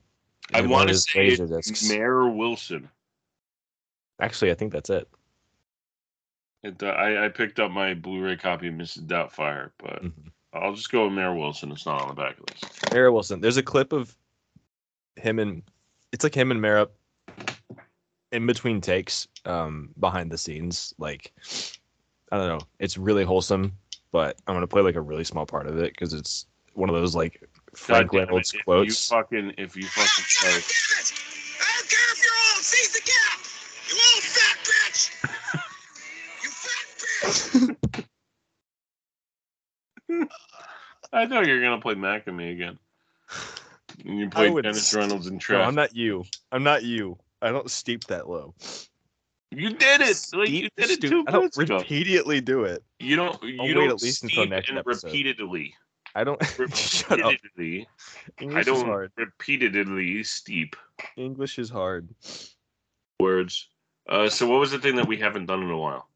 I want to say it's. Mara Wilson. Actually, I think that's it. It, uh, I, I picked up my Blu-ray copy of Mrs. Doubtfire, but Mhm. I'll just go with Mara Wilson. It's not on the back of this. Mara Wilson. There's a clip of him and it's like him and Mara in between takes, um, behind the scenes. Like I don't know. It's really wholesome, but I'm gonna play like a really small part of it because it's one of those like Frank God damn it, Reynolds if quotes. You fucking if you fucking God play! I don't care if you're old. Seize the gap. You old fat bitch. you fat bitch. I know you're gonna play Mac and me again. And you play Dennis st- Reynolds No, trash. I'm not you. I'm not you. I don't steep that low. You did it. Like you Steep, did it two I don't ago. repeatedly do it. You don't. I'll You wait don't at least until steep next and episode. repeatedly. I don't. Shut up. Repeatedly. I don't hard. repeatedly steep English is hard. words. Uh, so what was the thing that we haven't done in a while?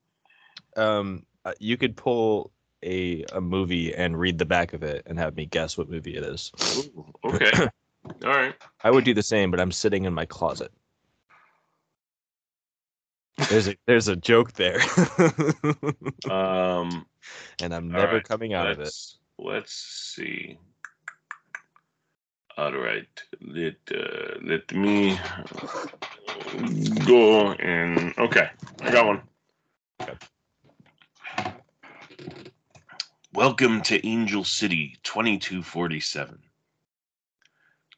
um uh, you could pull a a movie and read the back of it and have me guess what movie it is. Ooh, okay. All right. I would do the same, but I'm sitting in my closet. There's a there's a joke there, Um, and I'm never right, coming out of it. let's, see. All right. Let uh, let me go and okay. I got one. Welcome to Angel City 2247.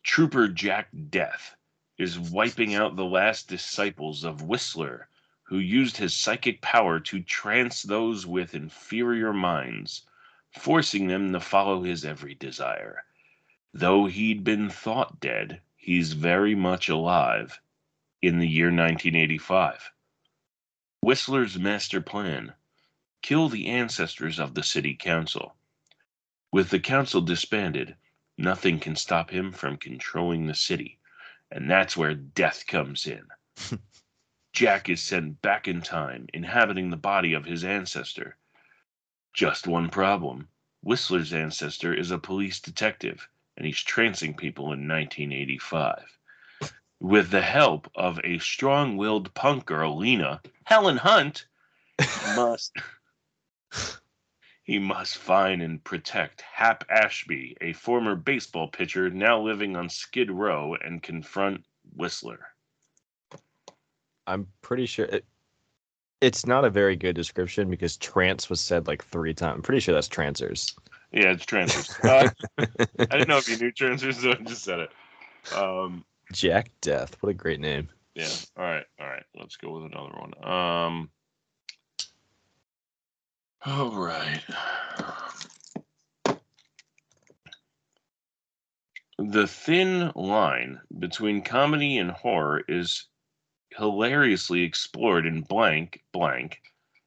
Trooper Jack Death is wiping out the last disciples of Whistler, who used his psychic power to trance those with inferior minds, forcing them to follow his every desire. Though he'd been thought dead, he's very much alive in the year 1985. Whistler's master plan kill the ancestors of the city council. With the council disbanded, nothing can stop him from controlling the city, and that's where death comes in. Jack is sent back in time, inhabiting the body of his ancestor. Just one problem Whistler's ancestor is a police detective, and he's trancing people in 1985. With the help of a strong willed punk girl, Lena, Helen Hunt, must. He must find and protect Hap Ashby, a former baseball pitcher now living on Skid Row, and confront Whistler. I'm pretty sure it, it's not a very good description because trance was said like three times. I'm pretty sure that's trancers. Yeah, it's trancers. Uh, I didn't know if you knew trancers, so I just said it. Um, Jack Death. What a great name. yeah. All right. All right. Let's go with another one. Um. All right. The thin line between comedy and horror is hilariously explored in Blank Blank,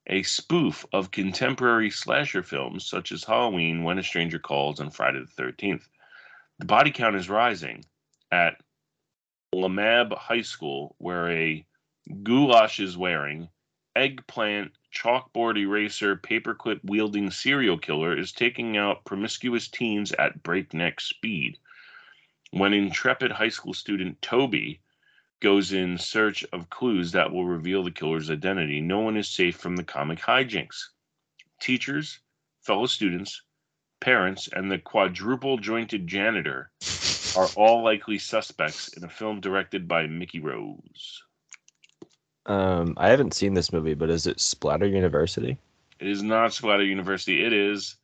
a spoof of contemporary slasher films such as Halloween, When a Stranger Calls, and Friday the 13th. The body count is rising at Lamab High School, where a goulash is wearing, eggplant, chalkboard eraser, paperclip wielding serial killer is taking out promiscuous teens at breakneck speed. When intrepid high school student Toby goes in search of clues that will reveal the killer's identity, no one is safe from the comic hijinks. Teachers, fellow students, parents, and the quadruple jointed janitor are all likely suspects in a film directed by Mickey Rose. Um, I haven't seen this movie, but is it Splatter University? It is not Splatter University. It is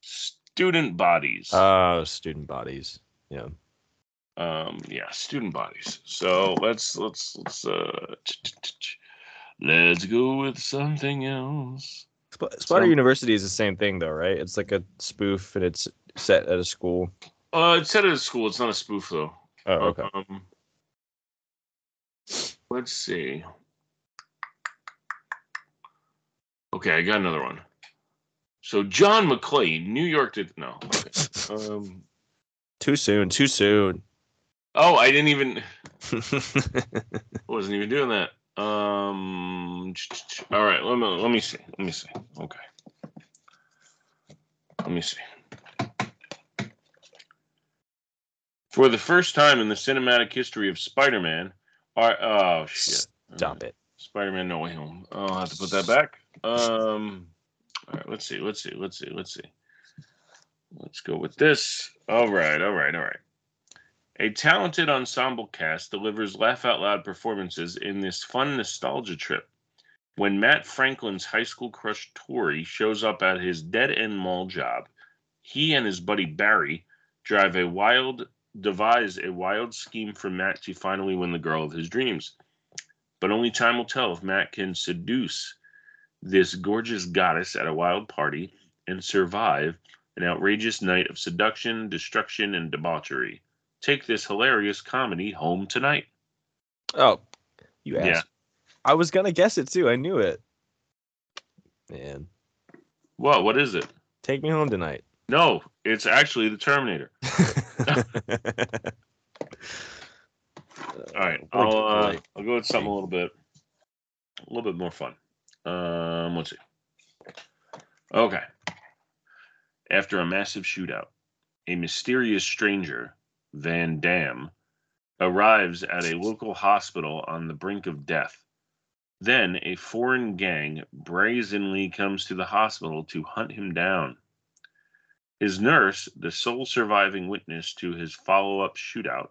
Student Bodies. Oh, student bodies. Yeah. um, yeah, Student Bodies. So let's let's let's uh, let's go with something else. Spl- Splatter So- University is the same thing, though, right? It's like a spoof, and it's set at a school. Uh, it's set at a school. It's not a spoof though. Oh, okay. Um, let's see. Okay, I got another one. So John McClane, New York did no. Okay. Um, Too soon. Too soon. oh, I didn't even. wasn't even doing that. Um. All right. Let me let me see. Let me see. Okay. Let me see. For the first time in the cinematic history of Spider-Man, our oh shit. Stop it. Spider-Man No Way Home. I'll have to put that back. Um. All right. Let's see. Let's see. Let's see. Let's see. Let's go with this. All right. All right. All right. A talented ensemble cast delivers laugh out loud performances in this fun nostalgia trip. When Matt Franklin's high school crush Tori shows up at his dead end mall job, he and his buddy Barry drive a wild devise a wild scheme for Matt to finally win the girl of his dreams. But only time will tell if Matt can seduce this gorgeous goddess at a wild party and survive an outrageous night of seduction, destruction, and debauchery take this hilarious comedy home tonight. Oh, you asked. Yeah. I was gonna guess it too. I knew it. Man, What? What is it? take me home tonight. No, it's actually the Terminator. All right, I'll uh, I'll go with something a little bit, a little bit more fun. Um, let's see. Okay. After a massive shootout, a mysterious stranger, Van Damme, arrives at a local hospital on the brink of death. Then a foreign gang brazenly comes to the hospital to hunt him down. His nurse, the sole surviving witness to his follow up shootout,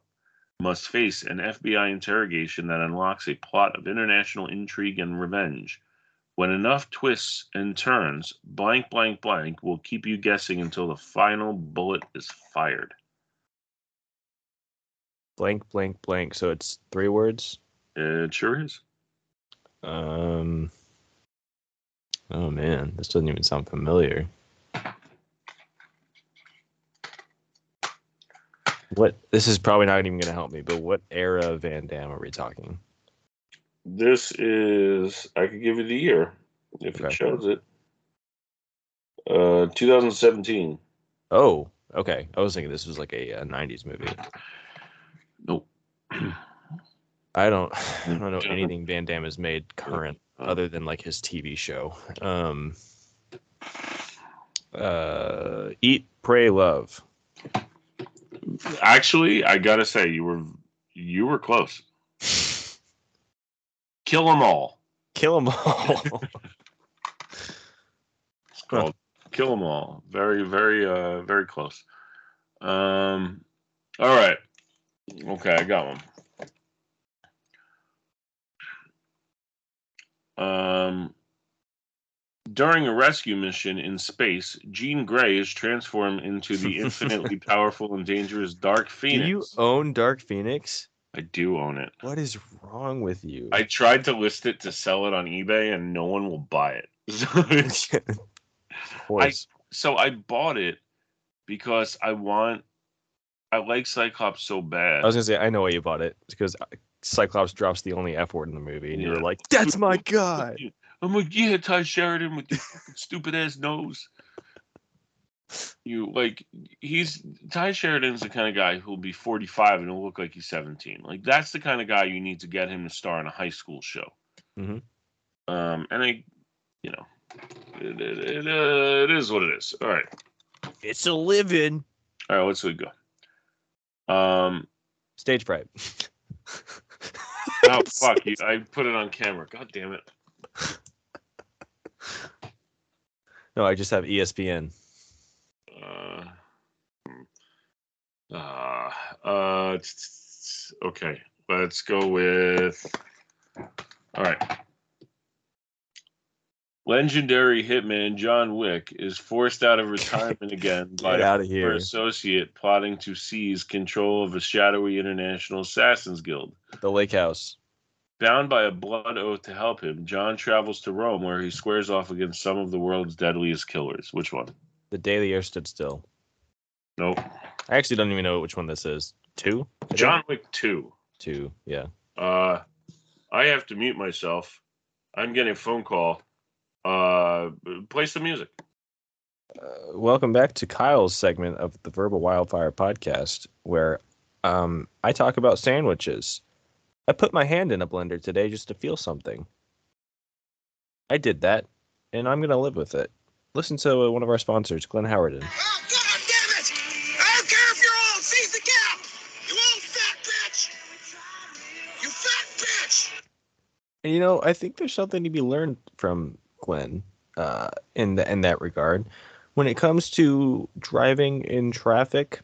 must face an FBI interrogation that unlocks a plot of international intrigue and revenge. When enough twists and turns, blank, blank, blank will keep you guessing until the final bullet is fired. blank, blank, blank. So it's three words. It sure is. Um. Oh man, this doesn't even sound familiar. What? This is probably not even going to help me. But what era of Van Damme are we talking? This is, I could give you the year if Okay. it shows it. Uh, 2017. Oh, okay. I was thinking this was like a, uh '90s movie. Nope. I don't I don't know anything Van Damme has made current Uh, other than like his TV show. Um uh Eat, Pray, Love. Actually, I gotta say, you were you were close. Kill them all. Kill them all. It's called Kill them all. Very, very, uh, very close. Um, all right. Okay, I got one. Um, during a rescue mission in space, Jean Grey is transformed into the infinitely powerful and dangerous Dark Phoenix. Do you own Dark Phoenix? I do own it. What is wrong with you? I tried to list it to sell it on eBay, and no one will buy it. So it's- so I bought it because I want. I like Cyclops so bad. I was gonna say I know why you bought it. It's because uh, Cyclops drops the only F word in the movie, and you were like, "That's my guy." I'm like, yeah, Tye Sheridan with your fucking stupid ass nose. You like he's Tye Sheridan's the kind of guy who'll be 45 and he'll look like he's 17. Like that's the kind of guy you need to get him to star in a high school show. Mhm. Um, and I, you know, it, it, it, uh, it is what it is. All right, It's a living. all right, let's we go. Um, Stage fright. oh fuck, you, I put it on camera. God damn it. No, I just have ESPN. Uh, uh, uh, okay, let's go with. All right. Legendary hitman John Wick is forced out of retirement again by out of former here. associate plotting to seize control of a shadowy international assassins guild. The Lake House. Bound by a blood oath to help him, John travels to Rome where he squares off against some of the world's deadliest killers. Which one? The day the earth stood still. Nope. I actually don't even know which one this is. Two. I think? John Wick 2. Two. Yeah. Uh, I have to mute myself. I'm getting a phone call. Uh, play some music. Uh, welcome back to Kyle's segment of the Verbal Wildfire podcast, where um, I talk about sandwiches. I put my hand in a blender today just to feel something. I did that, and I'm gonna live with it. Listen to uh, one of our sponsors, Glenn Howerton. Oh, God damn it! I don't care if you're old. Seize the gap! You old fat bitch! You fat bitch! And you know, I think there's something to be learned from Glenn uh, in the, in that regard. When it comes to driving in traffic,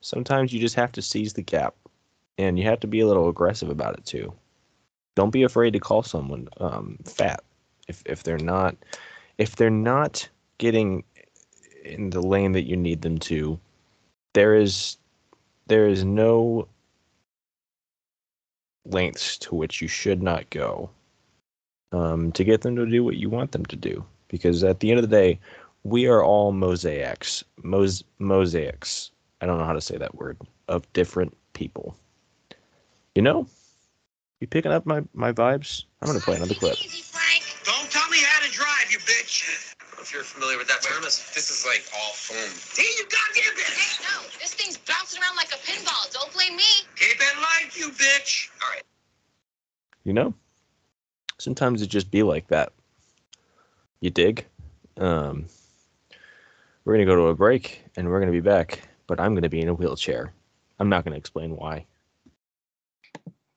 sometimes you just have to seize the gap, and you have to be a little aggressive about it too. Don't be afraid to call someone um, fat if if they're not if they're not getting in the lane that you need them to. There is there is no lengths to which you should not go um, to get them to do what you want them to do. Because at the end of the day, we are all mosaics, mos- mosaics. I don't know how to say that word of different people. You know, you picking up my my vibes? I'm gonna play another clip. Don't tell me how to drive, you bitch! If you're familiar with that term, this this is like all foam. Hey, you goddamn bitch! Hey, no, this thing's bouncing around like a pinball. Don't blame me. Keep it light, you bitch! All right. You know, sometimes it just be like that. You dig? Um, we're gonna go to a break, and we're gonna be back. But I'm gonna be in a wheelchair. I'm not gonna explain why.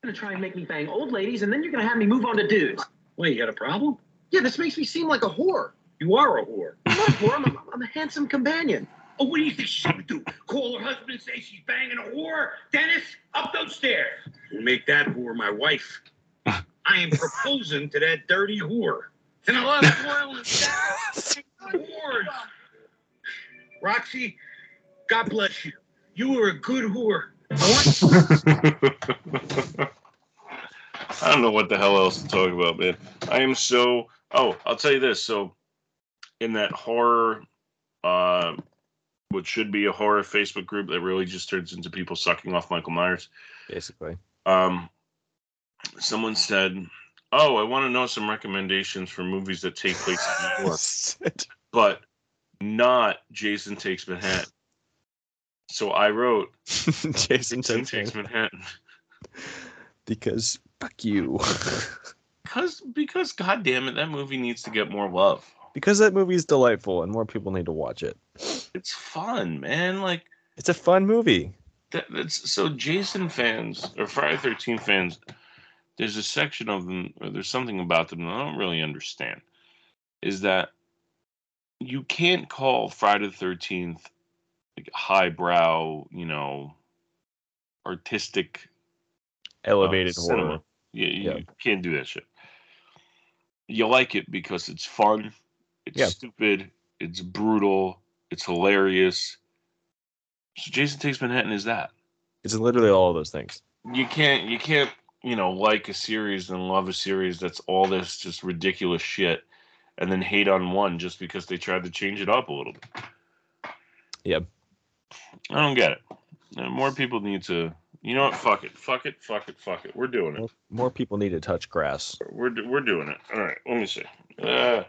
You're gonna try and make me bang old ladies, and then you're gonna have me move on to dudes. Wait, you got a problem? Yeah, this makes me seem like a whore. You are a whore. I'm not a whore. I'm a, I'm a handsome companion. Oh, what do you think she would do? Call her husband and say she's banging a whore? Dennis, up those stairs. We'll make that whore my wife. I am proposing to that dirty whore. And I'll have oil and. Whores. Roxy, God bless you. You were a good whore. I don't know what the hell else to talk about, man. I am so. Oh, I'll tell you this. So, in that horror, uh, what should be a horror Facebook group that really just turns into people sucking off Michael Myers, Basically, um, someone said, "Oh, I want to know some recommendations for movies that take place in New York, but not Jason Takes Manhattan." So I wrote Jason takes Takes Manhattan. because fuck you. Because because god damn it, that movie needs to get more love. because that movie is delightful and more people need to watch it. It's fun, man. Like It's a fun movie. that, that's so Jason fans or Friday Thirteen fans. There's a section of them, or there's something about them that I don't really understand. Is that you can't call Friday the Thirteenth like highbrow, you know, artistic Elevated uh, horror. You, you Yeah. can't do that shit. You like it because it's fun, it's Yeah. stupid, it's brutal, it's hilarious. So Jason Takes Manhattan is that. It's literally all of those things. You can't you can't, you know, like a series and love a series that's all this just ridiculous shit and then hate on one just because they tried to change it up a little bit. Yeah. I don't get it. Uh, More people need to you know what? Fuck it. Fuck it. Fuck it. Fuck it. We're doing it. More, more people need to touch grass. We're we're doing it. All right. Let me see. Uh,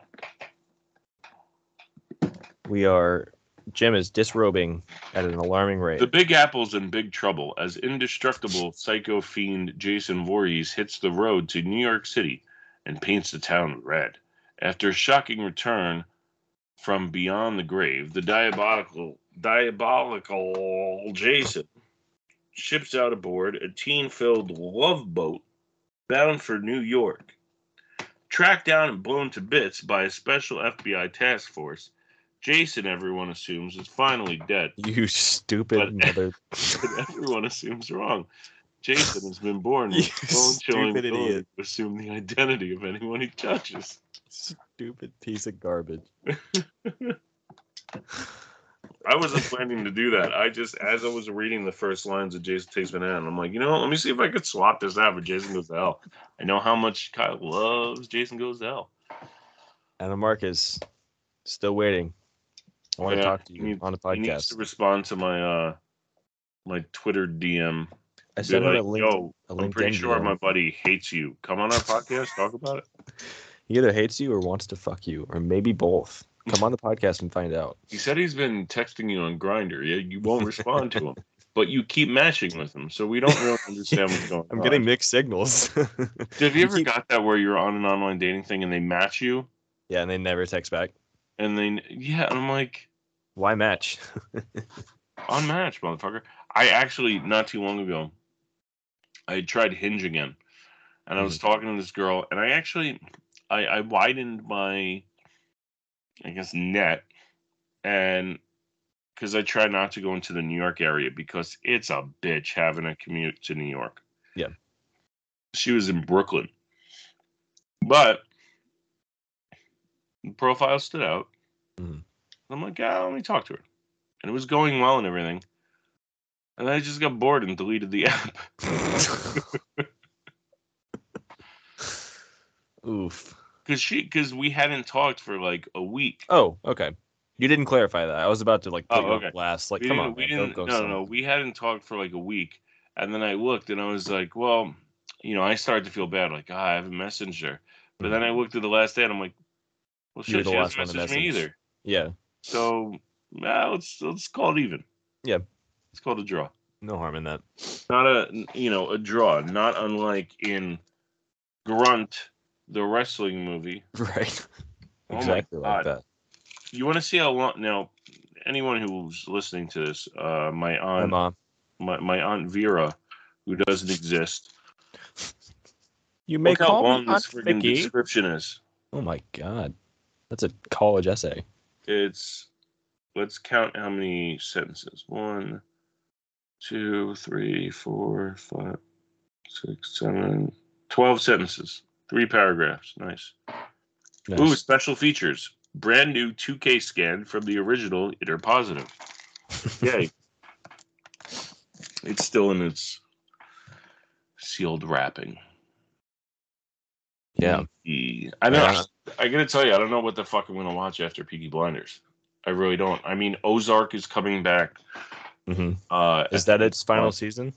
We are. Jim is disrobing at an alarming rate. the Big Apple's in big trouble as indestructible psycho fiend Jason Voorhees hits the road to New York City and paints the town red. After a shocking return from beyond the grave, the diabolical diabolical Jason ships out aboard a teen-filled love boat bound for New York. Tracked down and blown to bits by a special FBI task force, Jason, everyone assumes, is finally dead. you stupid But- mother. But everyone assumes wrong. Jason has been born with bone chilling ability to assume the identity of anyone he touches. Stupid piece of garbage. I wasn't planning to do that. I just, as I was reading the first lines of Jason Takes Manhattan, I'm like, you know, what? let me see if I could swap this out for Jason Goes to Hell. I know how much Kyle loves Jason Goes to Hell. Adam Marcus, still waiting. I want Yeah, to talk to you needs- on the He needs podcast. to respond to my uh my Twitter DM. I sent him like, a link. Yo, a I'm pretty sure DM. my buddy hates you. Come on our podcast, talk about it. He either hates you or wants to fuck you, or maybe both. Come on the podcast and find out. He said he's been texting you on Grindr. Yeah, you won't respond to him, but you keep matching with him, so we don't really understand what's going on. I'm getting mixed signals. Have you ever keep- got that where you're on an online dating thing and they match you, yeah, and they never text back. and then yeah, and I'm like, Why match? on match, motherfucker. I actually not too long ago, I tried Hinge again, and I was mm-hmm. talking to this girl, and I actually, I, I widened my, I guess net, and because I try not to go into the New York area because it's a bitch having a commute to New York. Yeah. She was in Brooklyn, but the profile stood out. Mhm. I'm like, ah, let me talk to her, and it was going well and everything. And I just got bored and deleted the app. Oof. Cause she, cause we hadn't talked for like a week. Oh, okay. You didn't clarify that. I was about to like put Oh, you okay. on blast. Like, we come didn't, on, we man, didn't. don't go. no, some- no, we hadn't talked for like a week, and then I looked and I was like, well, you know, I started to feel bad, like, ah, I haven't messaged her. But then I looked at the last day and I'm like, well, You were shit, the she last hasn't one to messaged me either. Yeah, So, nah, let's let's call it even. Yeah. It's called a draw. no harm in that. Not a, you know, a draw. Not unlike in Grunt, the wrestling movie. Right. Oh my exactly like that. You want to see how long now? Anyone who's listening to this, uh, my My aunt, mom. my, my aunt Vera, who doesn't exist. You may Look how long me this friggin' Vicky. description is. Oh my god, that's a college essay. It's let's count how many sentences. One, two, three, four, five, six, seven, twelve sentences. Three paragraphs. Nice. Nice. Ooh, special features. Brand new 2K scan from the original Interpositive. Yay. it's still in its sealed wrapping. yeah. I know. Yeah. I gotta tell you, I don't know what the fuck I'm gonna watch after Peaky Blinders. I really don't. I mean, Ozark is coming back. hmm Uh, Is that its final Well, season?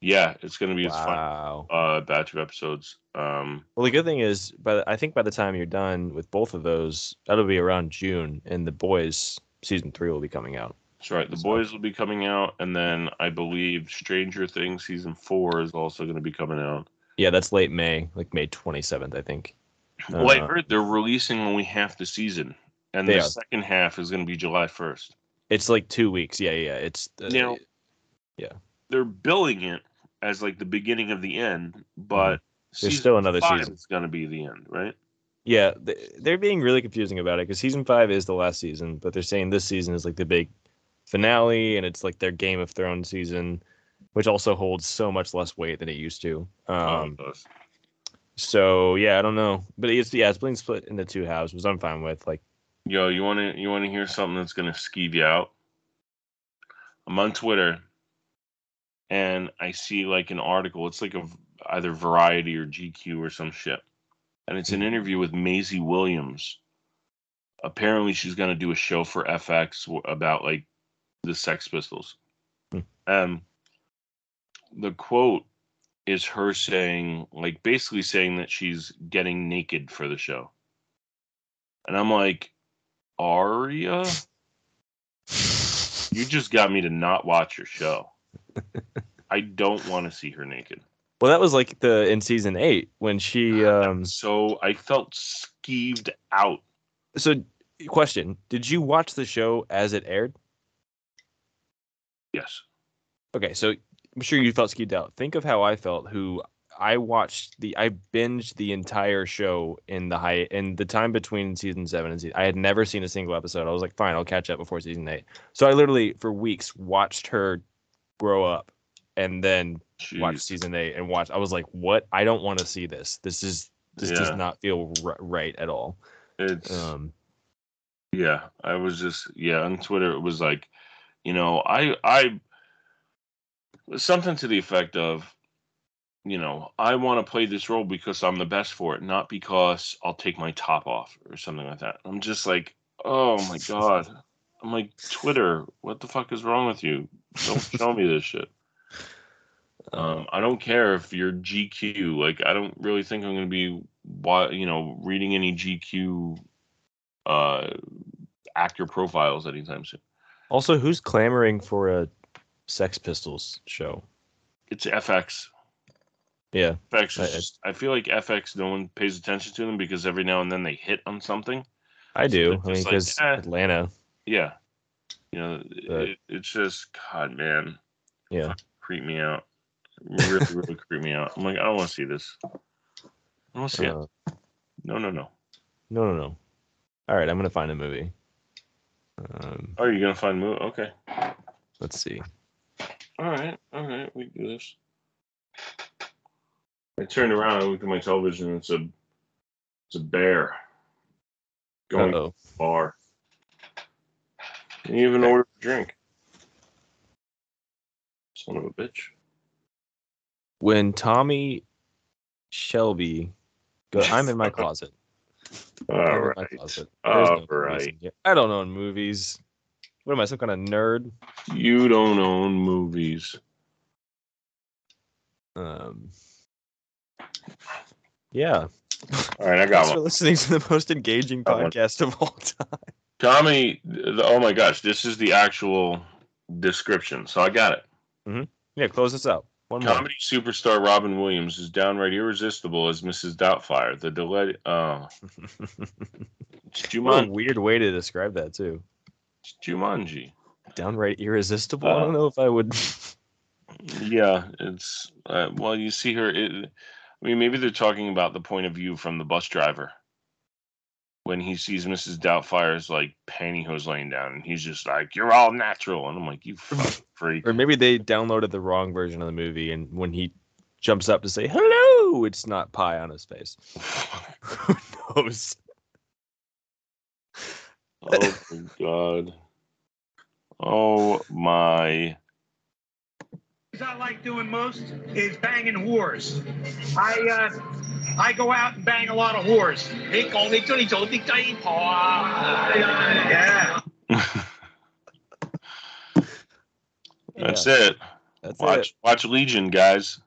Yeah, it's gonna be its Wow. final uh, batch of episodes. Um, Well, the good thing is, but I think by the time you're done with both of those, that'll be around June, and the boys season three will be coming out. that's right. The So- boys will be coming out, and then I believe Stranger Things season four is also gonna be coming out. Yeah, that's late May, like May 27th, I think. Well, I Uh, heard they're releasing only half the season, and the are. second half is going to be July first. It's like two weeks. Yeah, yeah. It's uh, Now- yeah. They're billing it as like the beginning of the end, but Mm-hmm. There's season still another season. It's going to be the end, right? Yeah, they're being really confusing about it because season five is the last season, but they're saying this season is like the big finale, and it's like their Game of Thrones season, which also holds so much less weight than it used to. Oh, Um, does. so yeah, I don't know, but it's yeah, it's being split into two halves, which I'm fine with. Like, Yo, you want to you want to hear something that's going to skeeve you out? I'm on Twitter, and I see like an article. It's like a either Variety or GQ or some shit, and it's an interview with Maisie Williams. Apparently, she's going to do a show for FX about like the Sex Pistols. Hmm. Um, the quote is her saying, like, basically saying that she's getting naked for the show. And I'm like, Arya, you just got me to not watch your show. I don't want to see her naked. Well, that was like the in season eight when she. um So I felt skeeved out. So, question: Did you watch the show as it aired? Yes. Okay, so I'm sure you felt skeeved out. Think of how I felt. Who I watched the I binged the entire show in the high in the time between season seven and season. I had never seen a single episode. I was like, fine, I'll catch up before season eight. So I literally for weeks watched her grow up, and then Jeez. season eight and watched. I was like, what? I don't want to see this. This is this does not feel r- right at all. It's Um, yeah. I was just yeah on Twitter. It was like, you know, I I something to the effect of, you know, I want to play this role because I'm the best for it, not because I'll take my top off or something like that. I'm just like, oh my god. I'm like Twitter. What the fuck is wrong with you? Don't show me this shit. Um, I don't care if you're GQ. Like, I don't really think I'm going to be, you know, reading any GQ uh, actor profiles anytime soon. also, who's clamoring for a Sex Pistols show? It's FX. Yeah, FX. I- Is just, I feel like FX. No one pays attention to them because every now and then they hit on something. I do. I mean, just like, because eh. Atlanta. Yeah. You know, But- it, it's just God, man, Yeah. creep me out. Really, really creep me out. I'm like, I don't want to see this. I don't want to see it. Uh, No, no, no. no, no, no. All right, I'm gonna find a movie. Um, Oh, you're gonna find a movie? Okay. let's see. All right, all right, we can do this. I turned around, I looked at my television, and it's a, it's a bear going to Oh, the bar. Didn't even order a drink. Son of a bitch. When Tommy Shelby, go, I'm in my closet. All in my closet. All no right. I don't own movies. What am I, some kind of nerd? You don't own movies. Um, yeah. All right, I got Thanks for listening to the most engaging one. podcast of all time. Tommy, the, oh my gosh, this is the actual description. So I got it. Yeah, close this out. One more. Comedy superstar Robin Williams is downright irresistible as Mrs. Doubtfire. The delay. Oh, a Jumanji. weird way to describe that too. Jumanji. Downright irresistible. I Uh, don't know if I would. Yeah, it's uh, well, you see her. It, I mean, maybe they're talking about the point of view from the bus driver when he sees Mrs. Doubtfire's like pantyhose laying down, and he's just like, "You're all natural," and I'm like, "You freak." or maybe they downloaded the wrong version of the movie, and when he jumps up to say hello, it's not pie on his face. Who knows? oh my god. Oh my. I like doing most is banging whores. I uh, I go out and bang a lot of whores. Yeah. That's yeah. it. That's watch it. watch Legion, guys.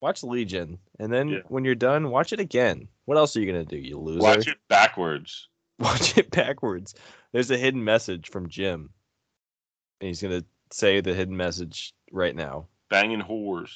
Watch Legion, and then yeah. when you're done, watch it again. What else are you gonna do, you loser? Watch it backwards. Watch it backwards. There's a hidden message from Jim, and he's gonna say the hidden message right now. Banging whores.